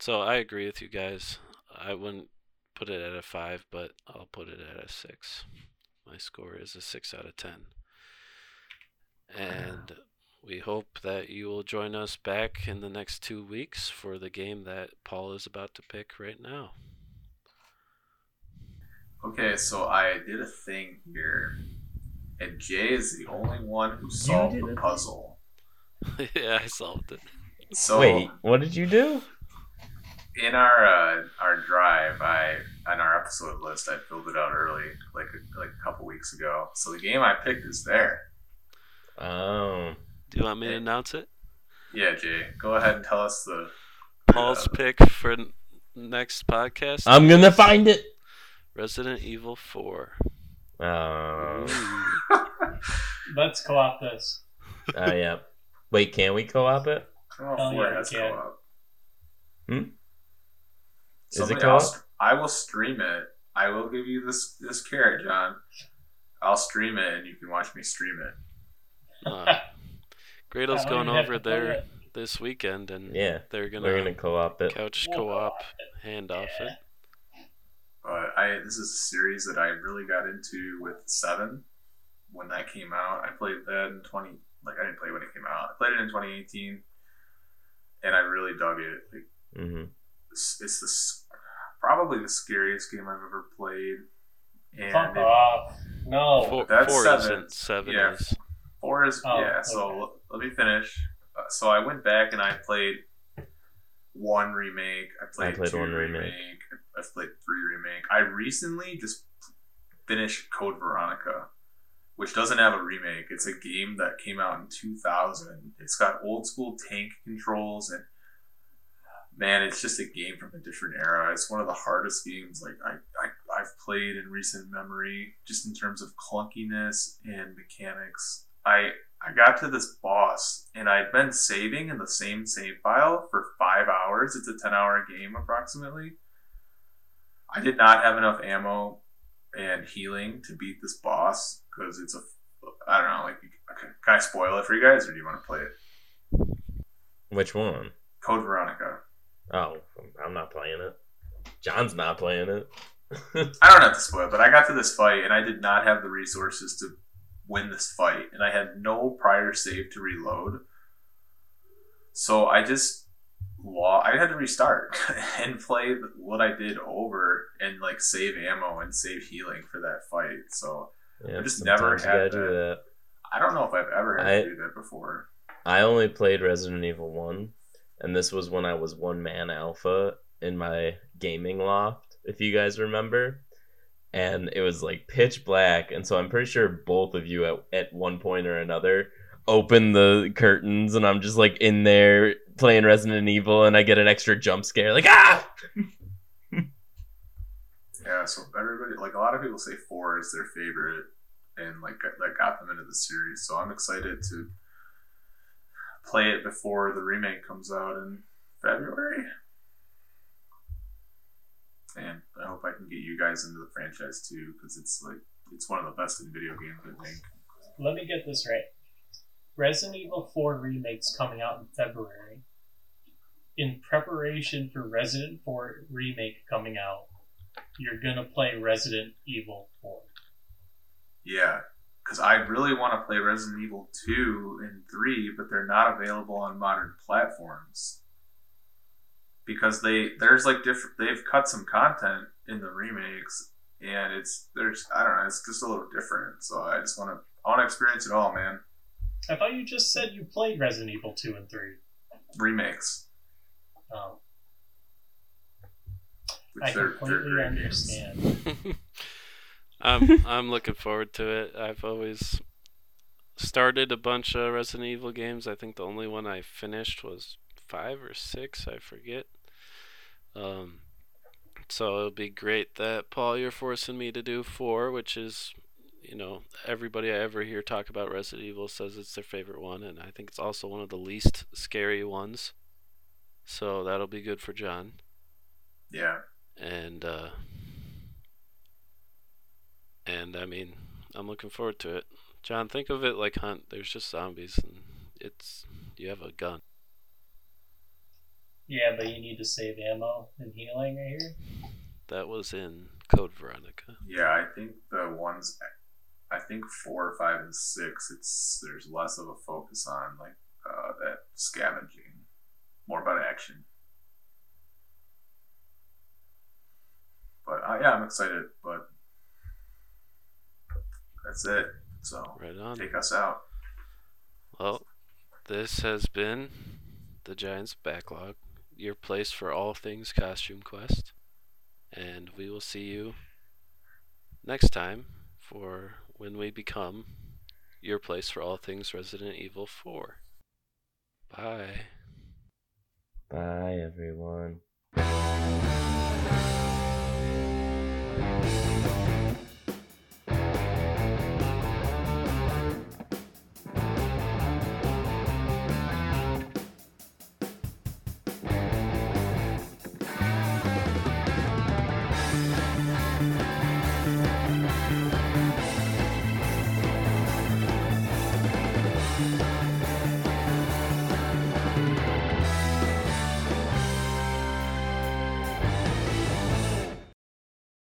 So I agree with you guys. I wouldn't put it at a five, but I'll put it at a six. My score is a six out of ten. And we hope that you will join us back in the next two weeks for the game that Paul is about to pick right now. Okay, so I did a thing here, and Jay is the only one who solved the puzzle. *laughs* yeah, I solved it. So Wait, what did you do? in our uh, our drive, I on our episode list, I filled it out early, like a, like a couple weeks ago. So the game I picked is there. Oh, Do you want me to announce it? Yeah, Jay, go ahead and tell us the. Paul's uh, pick for n- next podcast. I'm gonna find it. Resident Evil 4. Oh, *laughs* Let's co-op this. oh yeah. Wait, can we co-op it? Oh, don't know Hell if Ford yeah, has we co-op. Hmm? Is it Somebody co-op? else- I will stream it. I will give you this this carrot, John. I'll stream it, and you can watch me stream it. Uh, Grado's going over there it. this weekend, and Yeah, they're gonna, we're gonna co-op it. couch We'll co-op, co-op hand off Yeah. it. But I this is a series that I really got into with Seven when that came out. I played that in twenty like I didn't play when it came out. I played it in twenty eighteen, and I really dug it. Like hmm it's, it's the probably the scariest game I've ever played. Fuck And it, off. No. Four, that's four seven. isn't seven Yeah. is. Four is Oh, yeah. So okay. l- let me finish. Uh, so I went back and I played one remake. I played, played two one remake. remake. I played three remake. I recently just finished Code Veronica, which doesn't have a remake. It's a game that came out in 2000. It's got old school tank controls and man, it's just a game from a different era. It's one of the hardest games like I, I I've played in recent memory, just in terms of clunkiness and mechanics. I I got to this boss and I'd been saving in the same save file for five hours. It's a ten hour game approximately. I did not have enough ammo and healing to beat this boss because it's a I don't know like okay, can I spoil it for you guys or do you want to play it? Which one? Code Veronica. Oh, I'm not playing it. John's not playing it. *laughs* I don't have to spoil, but I got to this fight and I did not have the resources to win this fight, and I had no prior save to reload. So I just law I had to restart *laughs* and play what I did over and like save ammo and save healing for that fight. So yeah, I just never had do that. I don't know if I've ever had I- to do that before. I only played Resident Evil 1, and this was when I was one man alpha in my gaming loft, if you guys remember. And it was like pitch black, and so I'm pretty sure both of you at, at one point or another open the curtains, and I'm just like in there playing Resident Evil, and I get an extra jump scare, like, ah! *laughs* Yeah, so everybody like a lot of people say four is their favorite and like that got them into the series. So I'm excited to play it before the remake comes out in February. And I hope I can get you guys into the franchise too, because it's like it's one of the best in video games. I think. Let me get this right. Resident Evil 4 remake's coming out in February. In preparation for Resident 4 remake coming out, you're gonna play Resident Evil 4. Yeah, because I really want to play Resident Evil two and three, but they're not available on modern platforms. Because they there's like different they've cut some content in the remakes, and it's there's I don't know it's just a little different. So I just want to I want to experience it all, man. I thought you just said you played Resident Evil 2 and 3. Remakes, Oh, which I they're, they're completely understand. *laughs* *laughs* I'm I'm looking forward to it. I've always started a bunch of Resident Evil games. I think the only one I finished was five or six. I forget. Um, so it'll be great that Paul, you're forcing me to do four, which is, you know, everybody I ever hear talk about Resident Evil says it's their favorite one, and I think it's also one of the least scary ones. So that'll be good for John. Yeah, and uh and I mean, I'm looking forward to it. John, think of it like Hunt. There's just zombies, and it's you have a gun. Yeah, but you need to save ammo and healing right here. that was in Code Veronica. Yeah, I think the ones, I think four, five, and six. It's there's less of a focus on like uh, that scavenging, more about action. But uh, yeah, I'm excited. But that's it. So Right on. take us out. Well, this has been the Giants Backlog, your place for all things Costume Quest. And we will see you next time for when we become your place for all things Resident Evil 4. Bye. Bye, everyone.